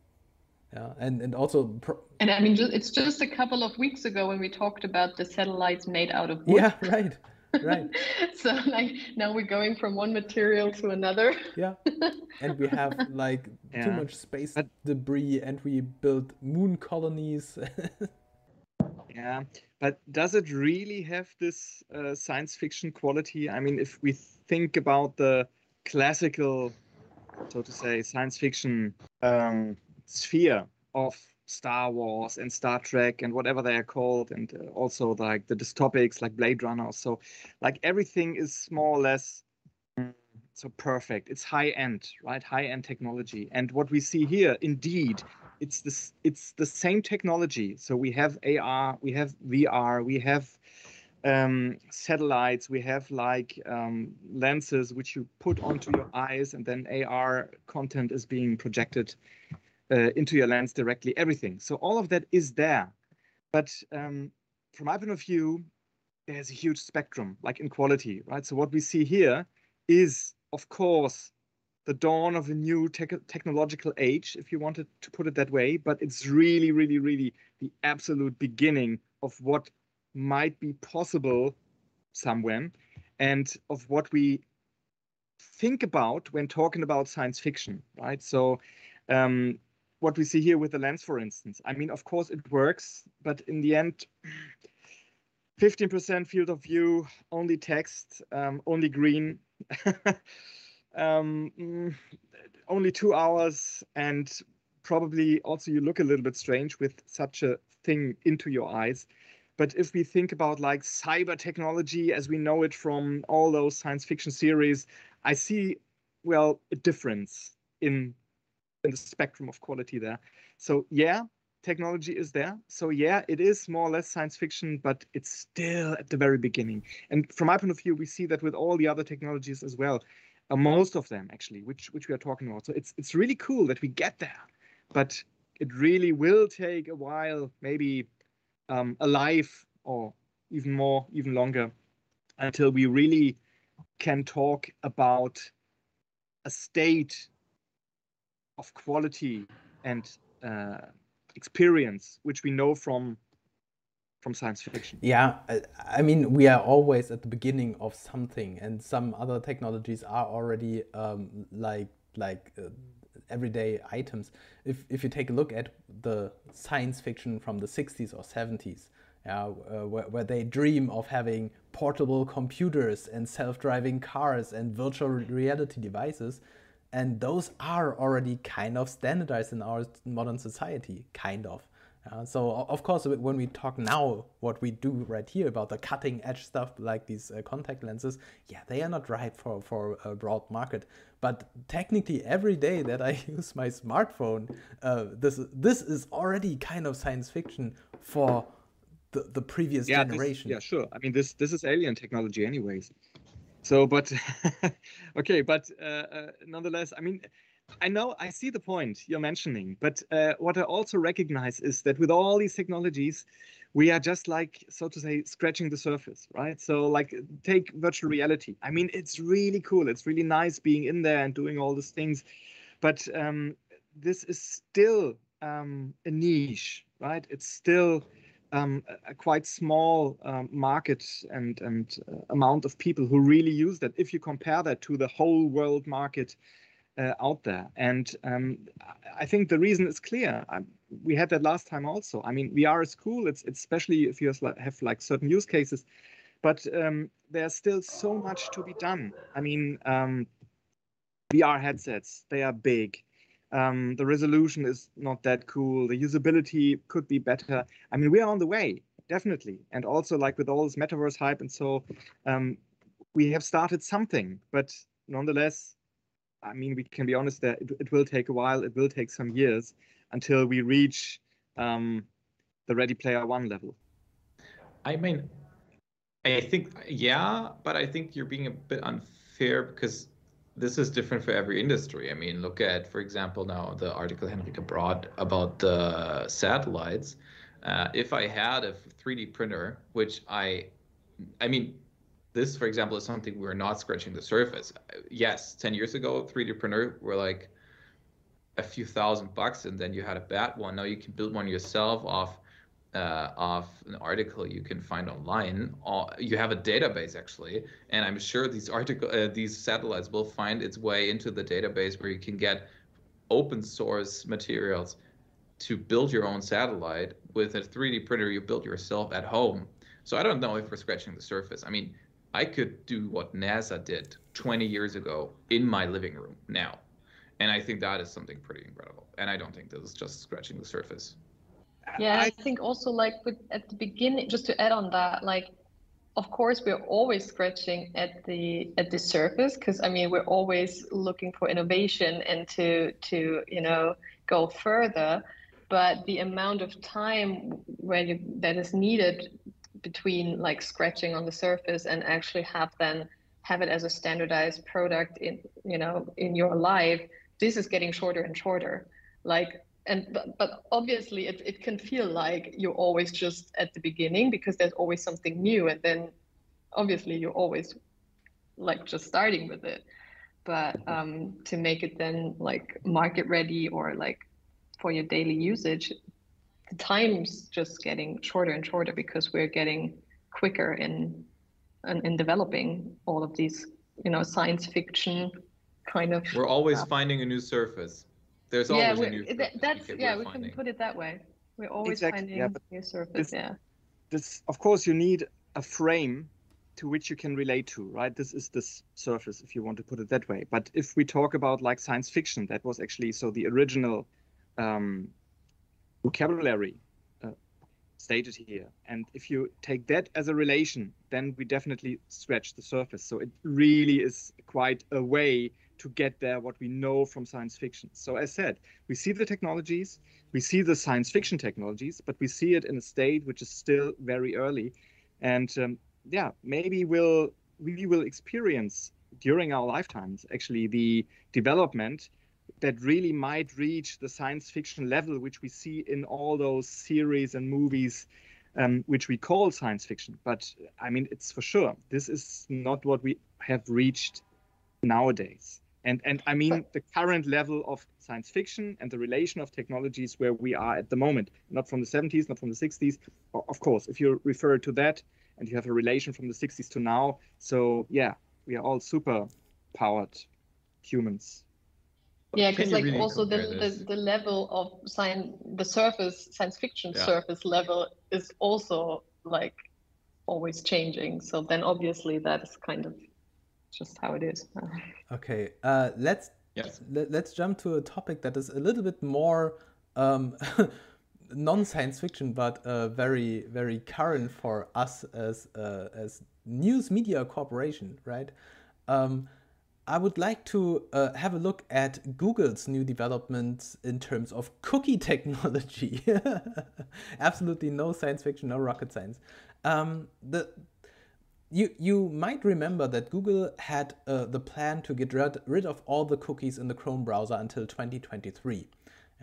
yeah and and also and i mean it's just a couple of weeks ago when we talked about the satellites made out of wood. Yeah *laughs* right right. *laughs* So like now we're going from one material to another. Yeah and we have *laughs* like yeah. too much space but, debris and we build moon colonies. Yeah but does it really have this uh, science fiction quality? I mean if we think about the classical so to say science fiction um, sphere of Star Wars and Star Trek and whatever they are called, and uh, also like the dystopics like Blade Runner. So, like everything is more or less mm, so perfect. It's high end, right? High end technology. And what we see here, indeed, it's this. It's the same technology. So we have AR, we have VR, we have um, satellites, we have like um, lenses which you put onto your eyes, and then AR content is being projected uh, into your lens directly, everything. So all of that is there. But um, from my point of view, there's a huge spectrum, like in quality, right? So what we see here is, of course, the dawn of a new te technological age, if you wanted to put it that way. But it's really, really, really the absolute beginning of what might be possible somewhere and of what we think about when talking about science fiction, right? So um, what we see here with the lens, for instance. I mean, of course, it works, but in the end, 15% field of view, only text, um, only green, *laughs* um, mm, only two hours, and probably also you look a little bit strange with such a thing into your eyes. But if we think about like cyber technology as we know it from all those science fiction series, I see, well, a difference in in the spectrum of quality there. So yeah, technology is there. So yeah, it is more or less science fiction, but it's still at the very beginning. And from my point of view, we see that with all the other technologies as well. Uh, most of them actually, which which we are talking about. So it's it's really cool that we get there, but it really will take a while, maybe um, a life or even more, even longer, until we really can talk about a state of quality and uh, experience, which we know from from science fiction. Yeah, I mean, we are always at the beginning of something, and some other technologies are already um, like like uh, everyday items. If if you take a look at the science fiction from the 60s or 70s, yeah, uh, where, where they dream of having portable computers and self-driving cars and virtual reality devices, and those are already kind of standardized in our modern society kind of. Uh, so of course when we talk now what we do right here about the cutting edge stuff like these uh, contact lenses yeah they are not right for for a broad market. But technically every day that i *laughs* use my smartphone uh, this this is already kind of science fiction for the, the previous yeah, generation. this, yeah sure. I mean this this is alien technology anyways so, but *laughs* okay, but uh, uh, nonetheless, I mean, I know I see the point you're mentioning, but uh, what I also recognize is that with all these technologies, we are just like, so to say, scratching the surface, right? So, like, take virtual reality. I mean, it's really cool. It's really nice being in there and doing all these things, but um, this is still um, a niche, right? It's still um, a quite small um, market and and uh, amount of people who really use that. If you compare that to the whole world market uh, out there. And um, I think the reason is clear. I, we had that last time also. I mean, VR is cool. It's, it's especially if you have like certain use cases, but um, there's still so much to be done. I mean, um, VR headsets, they are big. Um, the resolution is not that cool. The usability could be better. I mean, we are on the way, definitely. And also, like with all this metaverse hype, and so um, we have started something, but nonetheless, I mean, we can be honest that it, it will take a while. It will take some years until we reach um, the Ready Player One level. I mean, I think yeah, but I think you're being a bit unfair because this is different for every industry. I mean, look at, for example, now the article Henrike brought about the satellites. Uh, if I had a 3D printer, which I, I mean, this, for example, is something we're not scratching the surface. Yes, 10 years ago, 3D printer were like a few thousand bucks, and then you had a bad one. Now you can build one yourself off uh, of an article you can find online. You have a database actually, and I'm sure these article uh, these satellites will find its way into the database where you can get open source materials to build your own satellite with a 3D printer you built yourself at home. So I don't know if we're scratching the surface. I mean, I could do what NASA did 20 years ago in my living room now. And I think that is something pretty incredible. And I don't think this is just scratching the surface. Yeah, I, I think also like with at the beginning, just to add on that, like of course we're always scratching at the at the surface because I mean we're always looking for innovation and to to you know go further. But the amount of time where you, that is needed between like scratching on the surface and actually have then have it as a standardized product in you know in your life this is getting shorter and shorter like and but, but obviously it, it can feel like you're always just at the beginning because there's always something new and then obviously you're always like just starting with it. But um, to make it then like market ready or like for your daily usage the time's just getting shorter and shorter because we're getting quicker in in, in developing all of these you know science fiction kind of we're always uh, finding a new surface there's yeah, always a new that, that's yeah we finding. can put it that way we're always exactly, finding yeah, a new surface this, yeah this of course you need a frame to which you can relate to right this is this surface if you want to put it that way but if we talk about like science fiction that was actually so the original um, vocabulary uh, stated here. And if you take that as a relation, then we definitely scratch the surface. So it really is quite a way to get there what we know from science fiction. So as I said, we see the technologies, we see the science fiction technologies, but we see it in a state which is still very early. And um, yeah, maybe we'll we will experience during our lifetimes actually the development that really might reach the science fiction level, which we see in all those series and movies, um, which we call science fiction. But I mean, it's for sure this is not what we have reached nowadays. And and I mean the current level of science fiction and the relation of technologies where we are at the moment, not from the 70s, not from the 60s. Of course, if you refer to that and you have a relation from the 60s to now, so yeah, we are all super powered humans yeah because like really also the, the, the level of science the surface science fiction yeah. surface level is also like always changing so then obviously that's kind of just how it is *laughs* okay uh let's yes. let, let's jump to a topic that is a little bit more um *laughs* non-science fiction but uh, very very current for us as uh, as news media corporation right um I would like to uh, have a look at Google's new developments in terms of cookie *laughs* technology. Absolutely no science fiction, no rocket science. Um, the you you might remember that Google had uh, the plan to get rid, rid of all the cookies in the Chrome browser until 2023.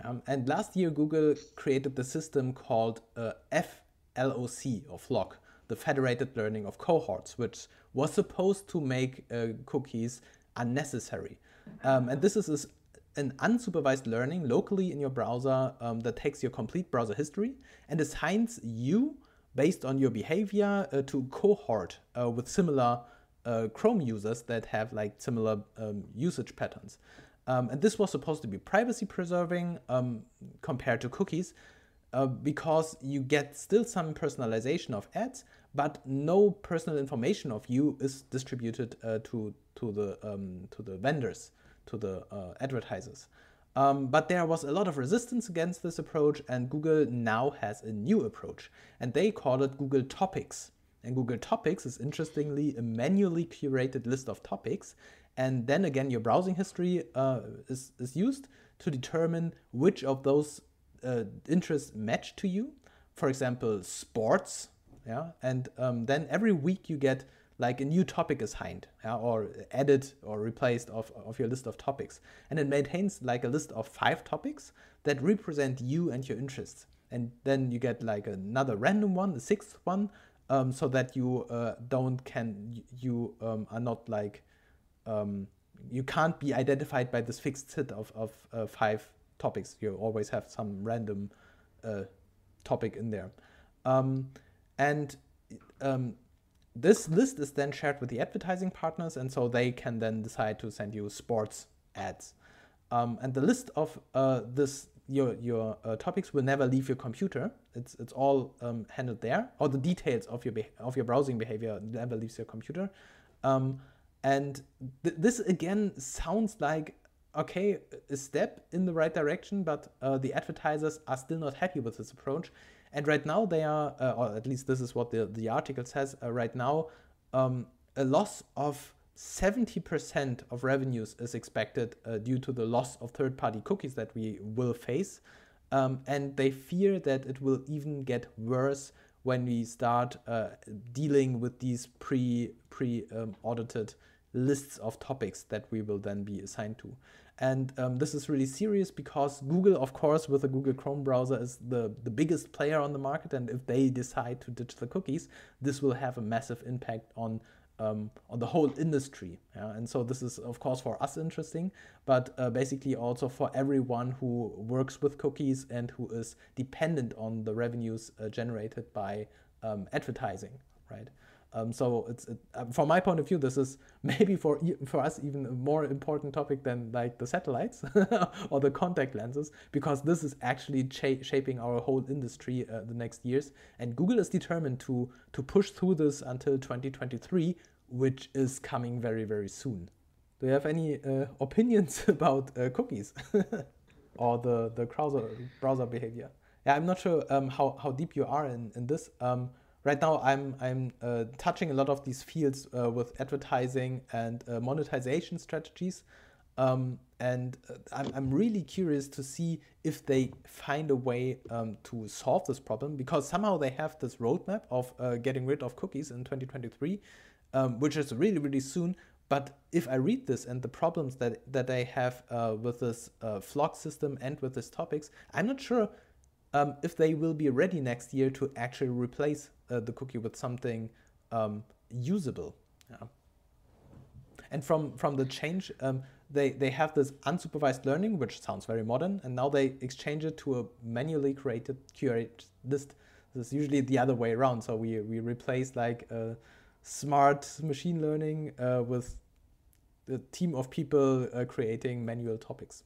Um, and last year, Google created the system called uh, FLOC, or FLOC, the Federated Learning of Cohorts, which was supposed to make uh, cookies unnecessary. Um, and this is an unsupervised learning locally in your browser um, that takes your complete browser history and assigns you based on your behavior uh, to cohort uh, with similar uh, Chrome users that have like similar um, usage patterns. Um, and this was supposed to be privacy preserving um, compared to cookies uh, because you get still some personalization of ads, but no personal information of you is distributed uh, to, to, the, um, to the vendors, to the uh, advertisers. Um, but there was a lot of resistance against this approach, and Google now has a new approach, and they call it Google Topics. And Google Topics is interestingly a manually curated list of topics, and then again, your browsing history uh, is, is used to determine which of those uh, interests match to you. For example, sports, yeah, and um, then every week you get like a new topic assigned yeah, or added or replaced of, of your list of topics. And it maintains like a list of five topics that represent you and your interests. And then you get like another random one, the sixth one, um, so that you uh, don't can you um, are not like um, you can't be identified by this fixed set of, of uh, five topics. You always have some random uh, topic in there. Um, and um, this list is then shared with the advertising partners, and so they can then decide to send you sports ads. Um, and the list of uh, this your your uh, topics will never leave your computer. It's it's all um, handled there. All the details of your of your browsing behavior never leaves your computer. Um, and th this again sounds like okay a step in the right direction, but uh, the advertisers are still not happy with this approach and right now they are, uh, or at least this is what the, the article says, uh, right now um, a loss of 70% of revenues is expected uh, due to the loss of third party cookies that we will face. Um, and they fear that it will even get worse when we start uh, dealing with these pre pre um, audited lists of topics that we will then be assigned to. And um, this is really serious because Google, of course, with the Google Chrome browser, is the, the biggest player on the market. And if they decide to ditch the cookies, this will have a massive impact on um, on the whole industry. Yeah? And so this is, of course, for us interesting, but uh, basically also for everyone who works with cookies and who is dependent on the revenues uh, generated by um, advertising, right? Um, so it's it, um, from my point of view, this is maybe for for us even a more important topic than like the satellites *laughs* or the contact lenses, because this is actually shaping our whole industry uh, the next years. And Google is determined to to push through this until 2023, which is coming very very soon. Do you have any uh, opinions *laughs* about uh, cookies *laughs* or the the browser browser behavior? Yeah, I'm not sure um, how how deep you are in in this. Um, right now I'm I'm uh, touching a lot of these fields uh, with advertising and uh, monetization strategies. Um, and uh, I'm, I'm really curious to see if they find a way um, to solve this problem because somehow they have this roadmap of uh, getting rid of cookies in 2023, um, which is really, really soon. But if I read this and the problems that, that they have uh, with this FLoC system and with these topics, I'm not sure um, if they will be ready next year to actually replace uh, the cookie with something um, usable. Yeah. And from, from the change, um, they, they have this unsupervised learning, which sounds very modern, and now they exchange it to a manually created curated list. This is usually the other way around. So we, we replace like a smart machine learning uh, with a team of people uh, creating manual topics.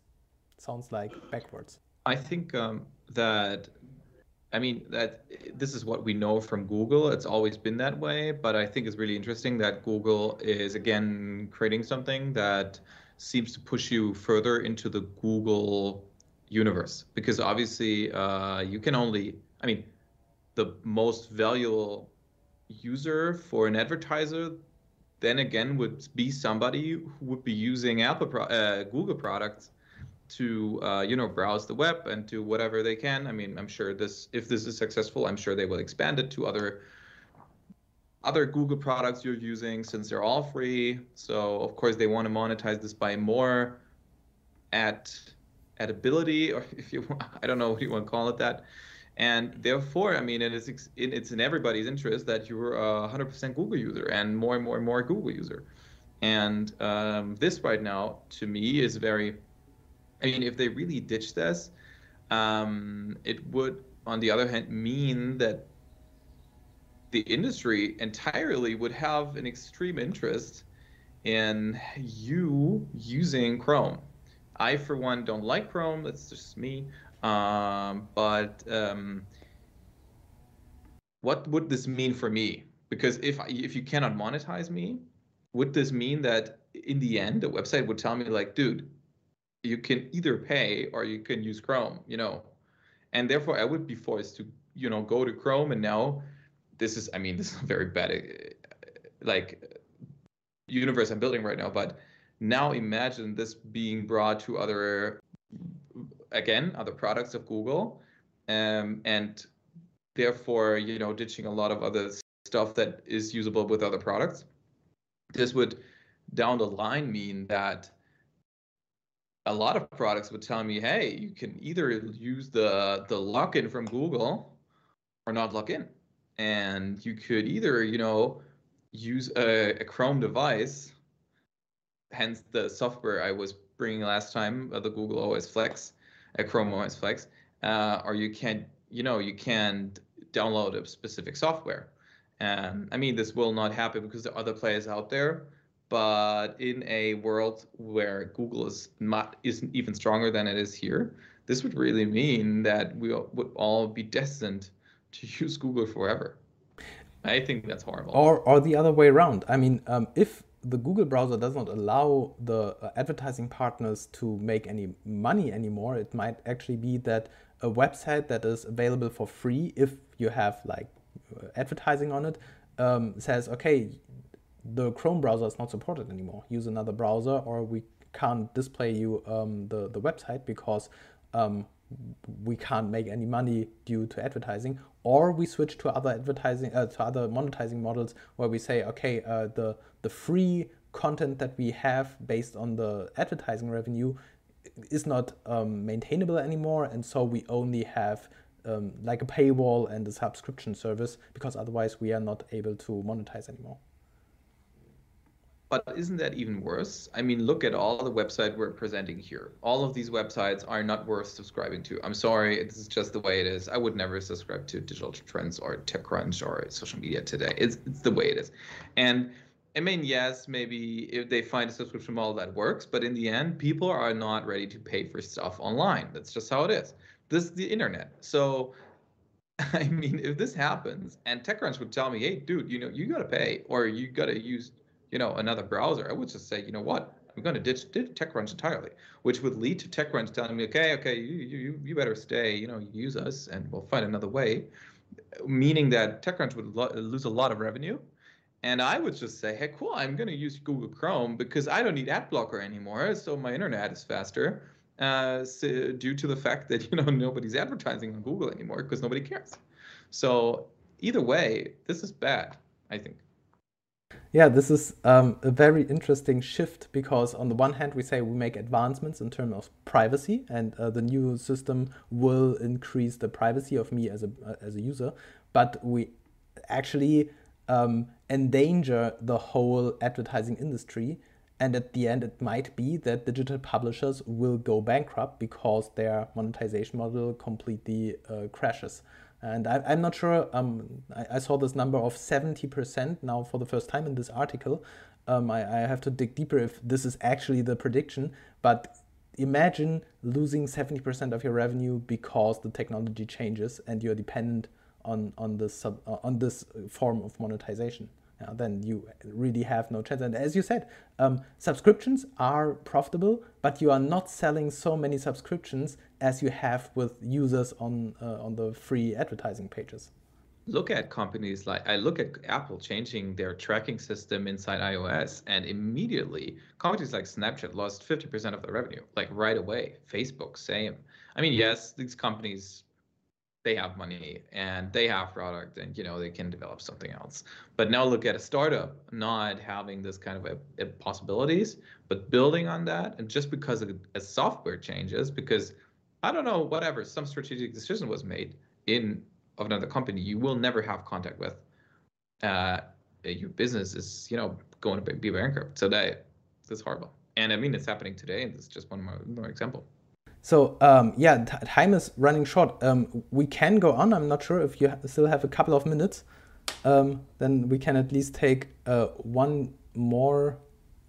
Sounds like backwards. I think um, that I mean that this is what we know from Google. It's always been that way, but I think it's really interesting that Google is again creating something that seems to push you further into the Google universe because obviously uh, you can only I mean the most valuable user for an advertiser then again would be somebody who would be using Apple pro- uh, Google products to uh, you know browse the web and do whatever they can. I mean, I'm sure this if this is successful, I'm sure they will expand it to other other Google products you're using since they're all free. So of course they want to monetize this by more at at ability *laughs* or if you I don't know what you want to call it that. And therefore, I mean, it is in it's in everybody's interest that you're a 100% Google user and more and more and more Google user. And um, this right now, to me, is very I mean, if they really ditch this, um, it would, on the other hand, mean that the industry entirely would have an extreme interest in you using Chrome. I, for one, don't like Chrome. That's just me. Um, but um, what would this mean for me? Because if if you cannot monetize me, would this mean that in the end the website would tell me like, dude, you can either pay or you can use Chrome, you know, and therefore I would be forced to you know go to Chrome and now this is I mean *laughs* this is a very bad like universe I'm building right now, but now imagine this being brought to other again other products of Google um, and therefore you know ditching a lot of other stuff that is usable with other products. This would down the line mean that a lot of products would tell me hey you can either use the the login from google or not log in and you could either you know use a, a chrome device hence the software i was bringing last time uh, the google os flex a chrome os flex uh, or you can you know you can download a specific software um, I mean, this will not happen because there are other players out there. But in a world where Google is not isn't even stronger than it is here, this would really mean that we would all be destined to *laughs* use Google forever. I think that's horrible. Or or the other way around. I mean, um, if the Google browser does not allow the uh, advertising partners to make any money anymore, it might actually be that a website that is available for free, if you have like advertising on it um, says, okay, the Chrome browser is not supported anymore. Use another browser, or we can't display you um, the the website because um, we can't make any money due to advertising. Or we switch to other advertising uh, to other monetizing models where we say, okay, uh, the the free content that we have based on the advertising revenue is not um, maintainable anymore, and so we only have um, like a paywall and a subscription service because otherwise we are not able to monetize anymore. But isn't that even worse? I mean, look at all the websites we're presenting here. All of these websites are not worth subscribing to. I'm sorry, is just the way it is. I would never subscribe to Digital Trends or TechCrunch or social media today. It's, it's the way it is. And I mean, yes, maybe if they find a subscription model that works, but in the end, people are not ready to pay for stuff online. That's just how it is. This is the internet. So, *laughs* I mean, if this happens and TechCrunch would tell me, hey, dude, you know, you got to pay or you got to use, you know, another browser, I would just say, you know what? I'm going to ditch, ditch TechCrunch entirely, which would lead to TechCrunch telling me, okay, okay, you, you, you better stay, you know, use us and we'll find another way, meaning that TechCrunch would lo- lose a lot of revenue. And I would just say, hey, cool, I'm going to use Google Chrome because I don't need ad blocker anymore. So my internet is faster uh, due to the fact that *laughs* you know nobody's advertising on Google anymore because nobody cares. So either way, this is bad. I think. Yeah, this is um, a very interesting shift because on the one hand we say we make advancements in terms of privacy, and uh, the new system will increase the privacy of me as a uh, as a user, but we actually um, endanger the whole advertising industry and at the end, it might be that digital publishers will go bankrupt because their monetization model completely uh, crashes. And I, am not sure, um, I, I, saw this number of 70% now for the first time in this article. Um, I, I have to dig deeper if this is actually the prediction, but imagine losing 70% of your revenue because the technology changes and you're dependent on, on, this, sub, uh, on this form of monetization then you really have no chance. And as you said, um, subscriptions are profitable, but you are not selling so many subscriptions as you have with users on uh, on the free advertising pages. Look at companies like I look at Apple changing their tracking system inside iOS, and immediately companies like Snapchat lost 50% of their revenue, like right away. Facebook, same. I mean, yes, these companies they have money and they have product and you know they can develop something else but now look at a startup not having this kind of a, a possibilities but building on that and just because a, a software changes because i don't know whatever some strategic decision was made in of another company you will never have contact with uh, your business is you know going to be bankrupt so that that's horrible and i mean it's happening today and is just one more, more example so um, yeah, time is running short. Um, we can go on. I'm not sure if you ha still have a couple of minutes. Um, then we can at least take uh, one more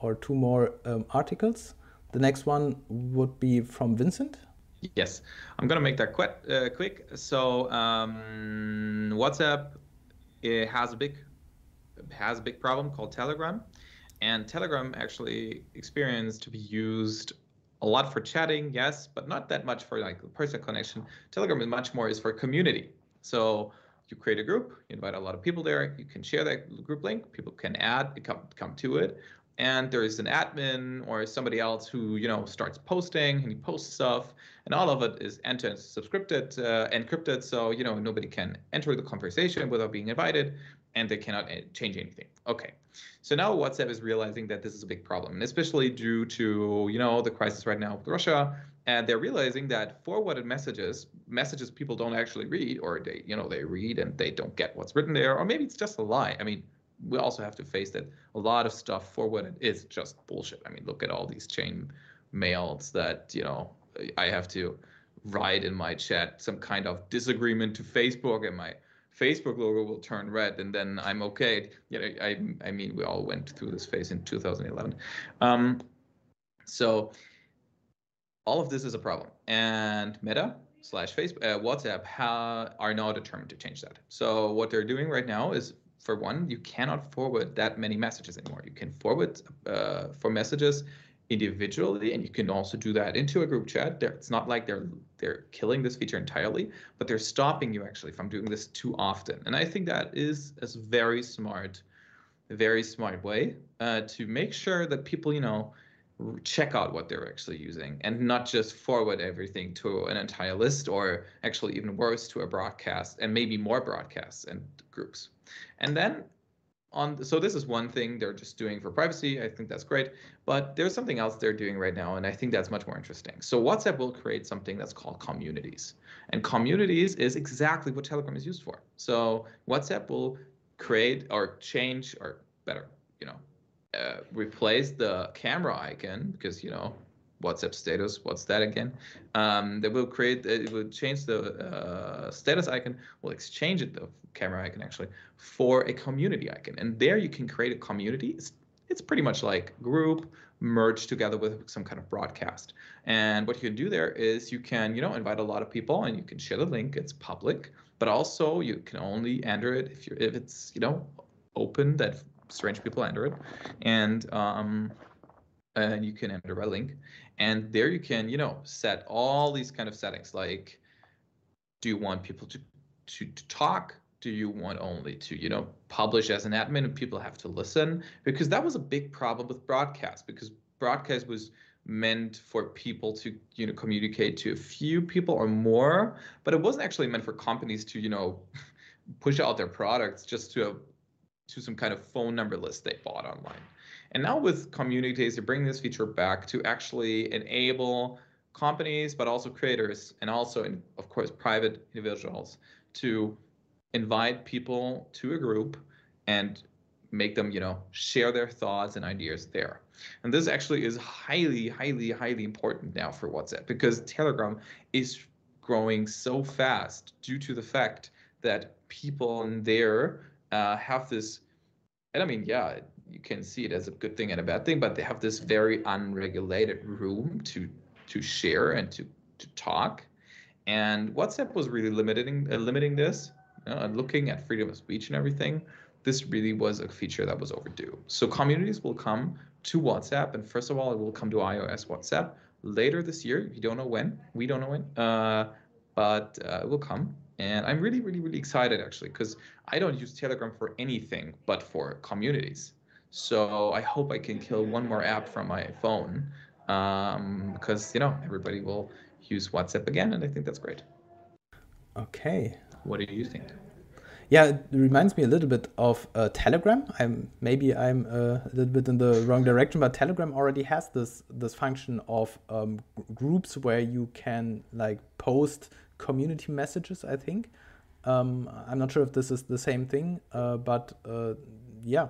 or two more um, articles the next one would be from Vincent. Yes, I'm gonna make that quick. Uh, quick. So um, WhatsApp it has a big has a big problem called Telegram, and Telegram actually experienced to be used a lot for chatting, yes, but not that much for like personal connection. Telegram is much more is for community. So you create a group, you invite a lot of people there, you can share that group link, people can add, come come to it, and there's an admin or somebody else who you know starts posting and he posts stuff and all of it is end-to-end subscripted uh, encrypted so you know nobody can enter the conversation without being invited and they cannot uh, change anything. Okay. So now whatsapp is realizing that this is a big problem and especially due to you know the crisis right now with russia and they're realizing that forwarded messages messages people don't actually read or they you know they read and they don't get what's written there or maybe it's just a lie. I mean we also have to face that a lot of stuff forwarded is just bullshit. I mean, look at all these chain mails that you know I have to write in my chat some kind of disagreement to Facebook, and my Facebook logo will turn red, and then I'm okay. You know, I I mean, we all went through this phase in 2011. Um, so all of this is a problem, and Meta slash Facebook, uh, WhatsApp ha- are now determined to change that. So what they're doing right now is for one, you cannot forward that many messages anymore. You can forward uh, for messages individually, and you can also do that into a group chat. They're, it's not like they're they're killing this feature entirely, but they're stopping you actually from doing this too often. And I think that is a very smart, very smart way uh, to make sure that people, you know, check out what they're actually using and not just forward everything to an entire list or actually even worse to a broadcast and maybe more broadcasts and groups. And then on so this is one thing they're just doing for privacy. I think that's great, but there's something else they're doing right now and I think that's much more interesting. So WhatsApp will create something that's called communities. And communities is exactly what Telegram is used for. So WhatsApp will create or change or better, you know, uh, replace the camera icon because you know WhatsApp status. What's that again? Um, they will create. It will change the uh, status icon. Will exchange it the camera icon actually for a community icon, and there you can create a community. It's, it's pretty much like group merged together with some kind of broadcast. And what you can do there is you can you know invite a lot of people and you can share the link. It's public, but also you can only enter it if you're, if it's you know open that strange people enter it, and um, and you can enter a link. And there you can you know set all these kind of settings like do you want people to to, to talk? Do you want only to you know publish as an admin and people have to listen? Because that was a big problem with broadcast because broadcast was meant for people to you know communicate to a few people or more but it wasn't actually meant for companies to you know *laughs* push out their products just to a, to some kind of phone number list they bought online and now with communities, you're bringing this feature back to actually enable companies, but also creators, and also, of course, private individuals to invite people to a group and make them, you know, share their thoughts and ideas there. And this actually is highly, highly, highly important now for WhatsApp because Telegram is growing so fast due to the fact that people in there uh, have this. And I mean, yeah, you can see it as a good thing and a bad thing, but they have this very unregulated room to to share and to to talk. And WhatsApp was really limiting uh, limiting this, you know, looking at freedom of speech and everything. This really was a feature that was overdue. So communities will come to WhatsApp, and first of all, it will come to iOS WhatsApp later this year. You don't know when, we don't know when, uh, but uh, it will come. And I'm really, really, really excited actually, because I don't use Telegram for anything but for communities. So I hope I can kill one more app from my phone um, because you know everybody will use WhatsApp again, and I think that's great. Okay. What do you think? Yeah, it reminds me a little bit of uh, Telegram. I'm maybe I'm uh, a little bit in the wrong direction, but Telegram already has this this function of um, groups where you can like post community messages. I think. Um, I'm not sure if this is the same thing, uh, but uh, yeah.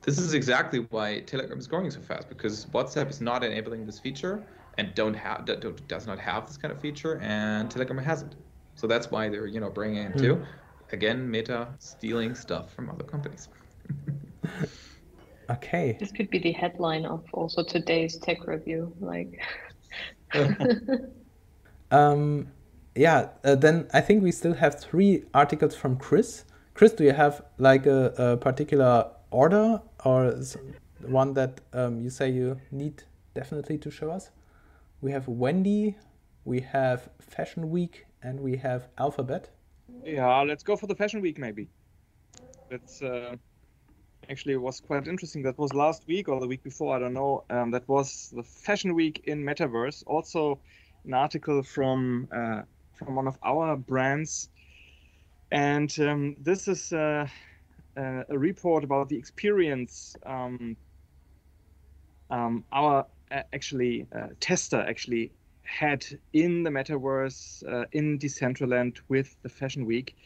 This is exactly why Telegram is growing so fast because WhatsApp is not enabling this feature and don't have don't, does not have this kind of feature, and Telegram has it. So that's why they're you know bringing it too. Mm. Again, Meta stealing stuff from other companies. *laughs* Okay. This could be the headline of also today's tech review. Like, *laughs* *laughs* um, yeah. Uh, then I think we still have three articles from Chris. Chris, do you have like a, a particular order or one that um, you say you need definitely to show us? We have Wendy, we have Fashion Week, and we have Alphabet. Yeah, let's go for the Fashion Week maybe. That's uh, actually was quite interesting. That was last week or the week before, I don't know. Um, that was the Fashion Week in Metaverse. Also, an article from uh, from one of our brands, and um, this is uh, uh a report about the experience um, um our uh, actually uh, tester actually had in the metaverse uh, in Decentraland with the Fashion Week,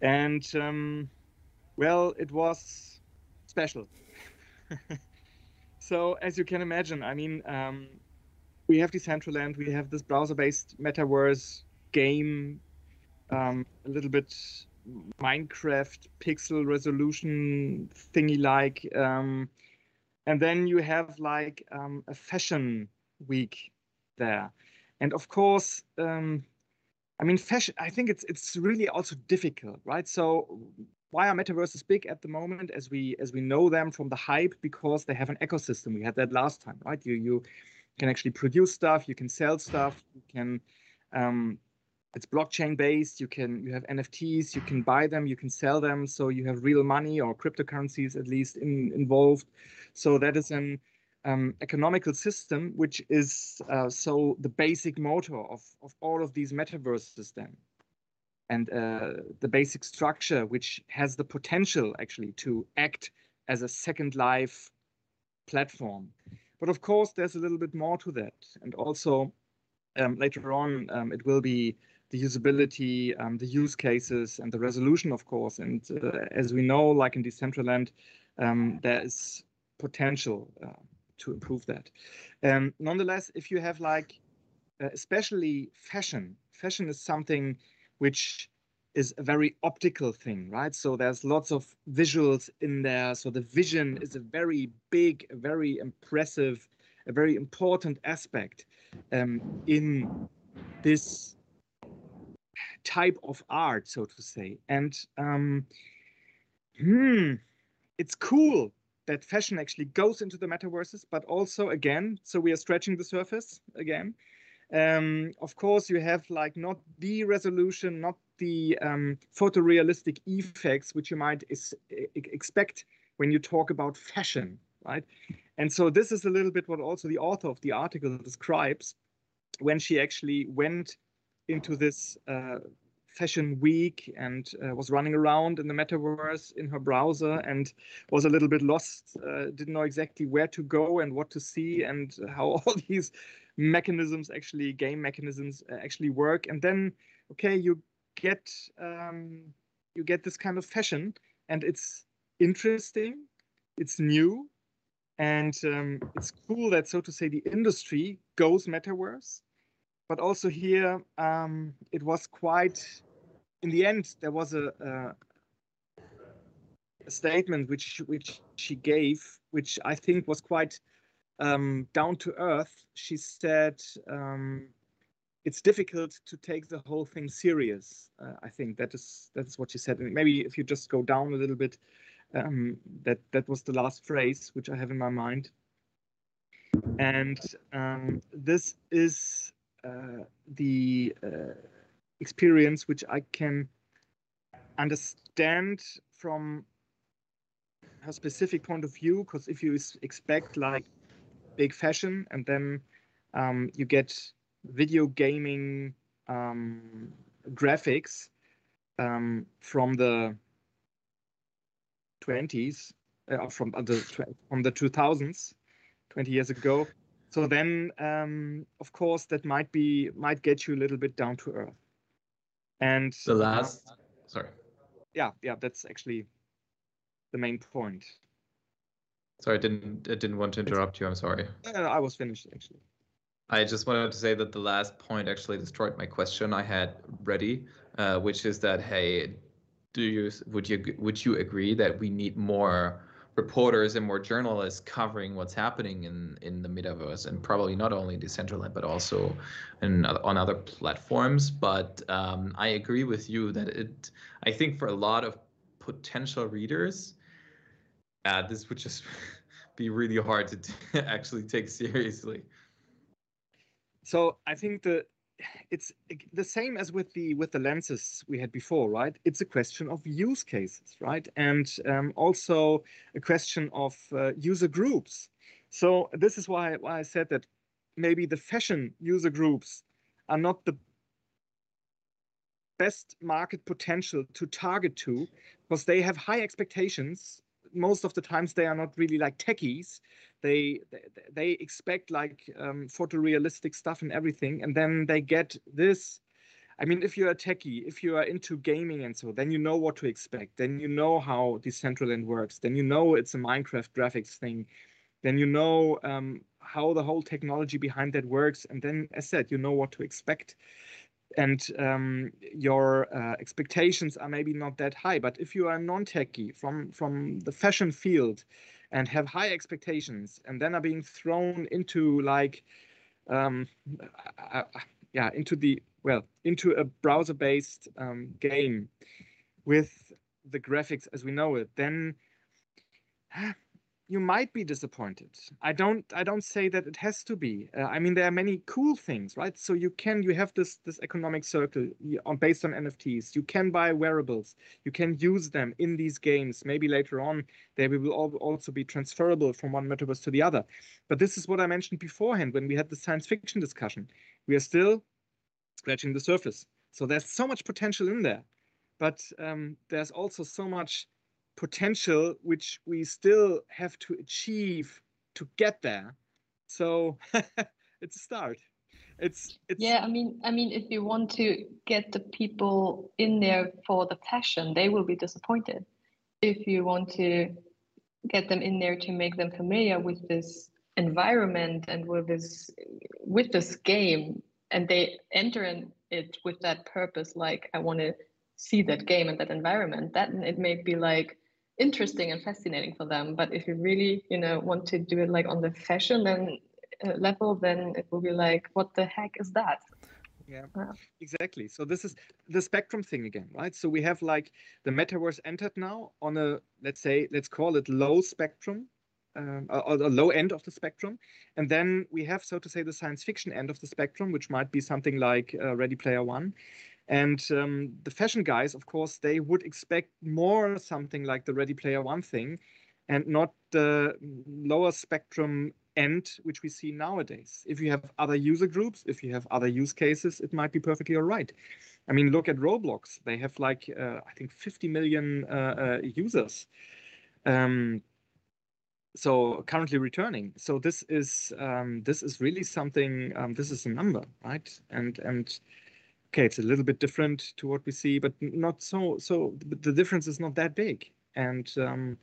and um, well, it was special. *laughs* so as you can imagine, I mean, um, we have Decentraland, we have this browser-based metaverse game, um, a little bit Minecraft pixel resolution thingy like. Um, and then you have like um, a fashion week there. And of course um, i mean fashion i think it's it's really also difficult right? So why are metaverses big at the moment as we as we know them from the hype? Because they have an ecosystem. We had that last time right? You you can actually produce stuff you can sell stuff you can um, it's blockchain based you can you have nfts you can buy them you can sell them so you have real money or cryptocurrencies at least in, involved. So that is an um, economical system which is uh, so the basic motor of, of all of these metaverses then. And uh, the basic structure which has the potential actually to act as a second life platform. But of course there's a little bit more to that. And also um, later on um, it will be the usability, um, the use cases, and the resolution, of course. And uh, as we know, like in Decentraland, um, there is potential uh, to improve that. Um, nonetheless, if you have like, uh, especially fashion, fashion is something which is a very optical thing, right? So there's lots of visuals in there. So the vision is a very big, very impressive, a very important aspect um, in this type of art, so to say. And um, hmm, it's cool that fashion actually goes into the metaverses, but also again, so we are stretching the surface again. Um, of course, you have like not the resolution, not the um, photorealistic effects which you might is, expect when you talk about fashion, right? And so this is a little bit what also the author of the article describes when she actually went into this uh, fashion week and uh, was running around in the metaverse in her browser and was a little bit lost uh, didn't know exactly where to go and what to see and how *laughs* all these mechanisms actually game mechanisms uh, actually work. And then okay you get um, you get this kind of fashion and it's interesting it's new and um, it's cool that so to say the industry goes metaverse but also here um, it was quite in the end there was a, a, a, statement which which she gave which i think was quite um, down to earth. She said um, it's difficult to take the whole thing serious. Uh, i think that is that is what she said. And maybe if you just go down a little bit um, that that was the last phrase which i have in my mind. And um, this is the uh, experience which I can understand from a specific point of view. Because if you expect like big fashion and then um, you get video gaming um, graphics um, from the 20s, uh, from the from the 2000s, 20 years ago, so then, um, of course, that might be might get you a little bit down to earth. And the last, uh, sorry. Yeah, yeah, that's actually the main point. Sorry, I didn't I didn't want to interrupt you. I'm sorry. Uh, I was finished actually. I just wanted to say that the last point actually destroyed my question I had ready, uh, which is that hey, do you would you would you agree that we need more reporters and more journalists covering what's happening in in the metaverse and probably not only Decentraland but also in, on other platforms. But um, I agree with you that it. I think for a lot of potential readers, uh, this would just *laughs* be really hard to t- *laughs* actually take seriously. So I think the it's the same as with the with the lenses we had before, right? It's a question of use cases, right? And um, also a question of uh, user groups. So this is why why I said that maybe the fashion user groups are not the best market potential to target to because they have high expectations most of the times they are not really like techies they they expect like um, photorealistic stuff and everything and then they get this. I mean if you're a techie if you are into gaming and so then you know what to expect. Then you know how decentraland works. Then you know it's a minecraft graphics thing. Then you know um, how the whole technology behind that works. And then as said you know what to expect. And um, your uh, expectations are maybe not that high. But if you are non-techie from from the fashion field and have high expectations and then are being thrown into like um, uh, uh, yeah into the well into a browser based um, game with the graphics as we know it then you might be disappointed. I don't i don't say that it has to be. Uh, i mean there are many cool things right? So you can you have this this economic circle on based on nfts you can buy wearables. You can use them in these games. Maybe later on they will also be transferable from one metaverse to the other. But this is what i mentioned beforehand when we had the science fiction discussion. We are still scratching the surface. So there's so much potential in there. But um, there's also so much potential which we still have to achieve to get there. So *laughs* it's a start. It's, it's yeah i mean i mean if you want to get the people in there for the fashion they will be disappointed. If you want to get them in there to make them familiar with this environment and with this with this game and they enter in it with that purpose like i want to see that game and that environment then it may be like interesting and fascinating for them. But if you really, you know, want to do it like on the fashion then uh, level, then it will be like, what the heck is that? Yeah, exactly. So this is the spectrum thing again, right? So we have like the metaverse entered now on a let's say let's call it low spectrum, um, or the low end of the spectrum, and then we have so to say the science fiction end of the spectrum, which might be something like uh, Ready Player One, and um, the fashion guys, of course, they would expect more something like the Ready Player One thing and not the lower spectrum end, which we see nowadays. If you have other user groups, if you have other use cases, it might be perfectly all right. I mean, look at Roblox. They have like, uh, I think, 50 million uh, uh, users. Um, so currently returning. So this is um, this is really something. Um, this is a number, right? And and okay, it's a little bit different to what we see, but not so. So the difference is not that big. And um,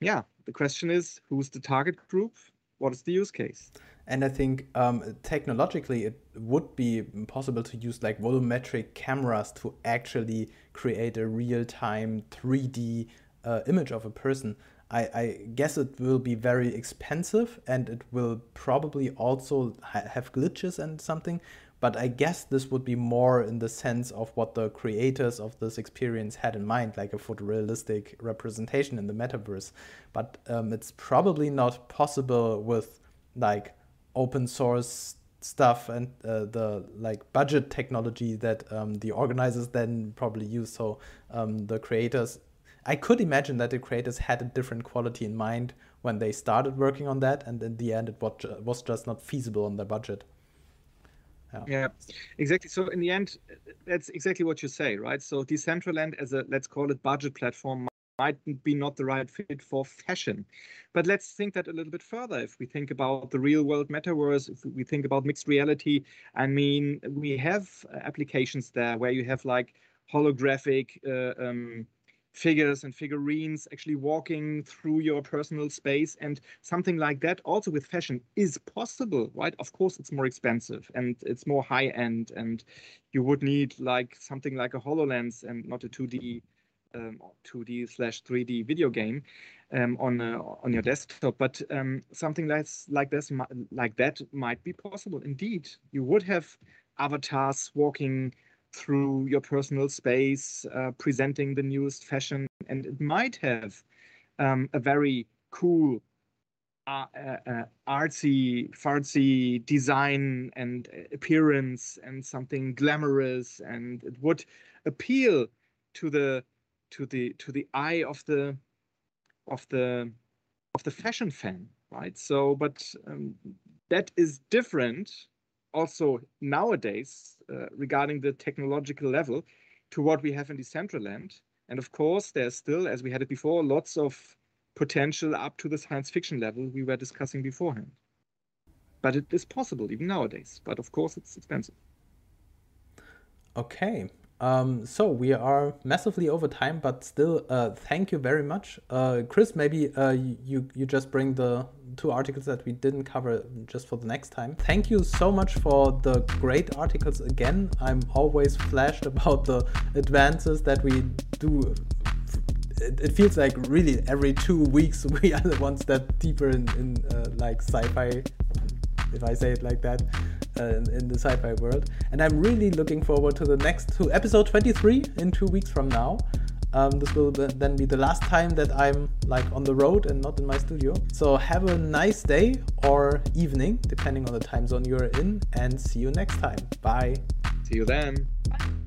yeah, the question is, who's the target group? What is the use case? And I think um, technologically, it would be possible to use like volumetric cameras to actually create a real-time 3D uh, image of a person. I, I, guess it will be very expensive and it will probably also ha have glitches and something. But I guess this would be more in the sense of what the creators of this experience had in mind, like a photorealistic representation in the metaverse. But um, it's probably not possible with like open source stuff and uh, the like budget technology that um, the organizers then probably use. So um, the creators, I could imagine that the creators had a different quality in mind when they started working on that, and in the end, it was just not feasible on their budget. Yeah. exactly. So in the end, that's exactly what you say, right? So Decentraland as a let's call it budget platform might be not the right fit for fashion. But let's think that a little bit further. If we think about the real world metaverse, if we think about mixed reality, I mean, we have applications there where you have like holographic uh, um, figures and figurines actually walking through your personal space and something like that also with fashion is possible right of course it's more expensive and it's more high end and you would need like something like a hololens and not a 2d um, 2d slash 3d video game um, on a, on your desktop. But um, something like like this like that might be possible. Indeed, you would have avatars walking through your personal space, uh, presenting the newest fashion, and it might have um, a very cool, uh, uh, uh artsy, fartsy design and appearance, and something glamorous, and it would appeal to the to the to the eye of the of the of the fashion fan, right? So, but um, that is different also nowadays uh, regarding the technological level to what we have in Decentraland. And of course, there's still, as we had it before, lots of potential up to the science fiction level we were discussing beforehand. But it is possible even nowadays. But of course, it's expensive. Okay. Um, so we are massively over time, but still, uh, thank you very much, uh, Chris. Maybe uh, you you just bring the two articles that we didn't cover just for the next time. Thank you so much for the great articles again. I'm always flashed *laughs* about the advances that we do. It, feels like really every two weeks *laughs* we are the one step deeper in, in uh, like sci-fi, if I say it like that uh, in, in, the sci-fi world. And I'm really looking forward to the next to episode 23 in two weeks from now. Um, this will then be the last time that I'm like on the road and not in my studio. So have a nice day or evening, depending on the time zone you're in, and see you next time. Bye. See you then. Bye.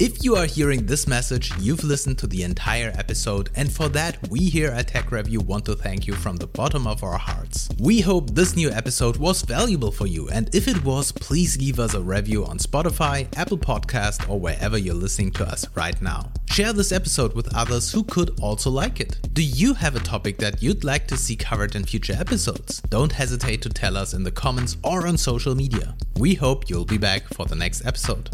If you are hearing this message, you've listened to the entire episode, and for that, we here at Tech Review want to thank you from the bottom of our hearts. We hope this new episode was valuable for you, and if it was, please leave us a review on Spotify, Apple Podcast, or wherever you're listening to us right now. Share this episode with others who could also like it. Do you have a topic that you'd like to see covered in future episodes? Don't hesitate to tell us in the comments or on social media. We hope you'll be back for the next episode.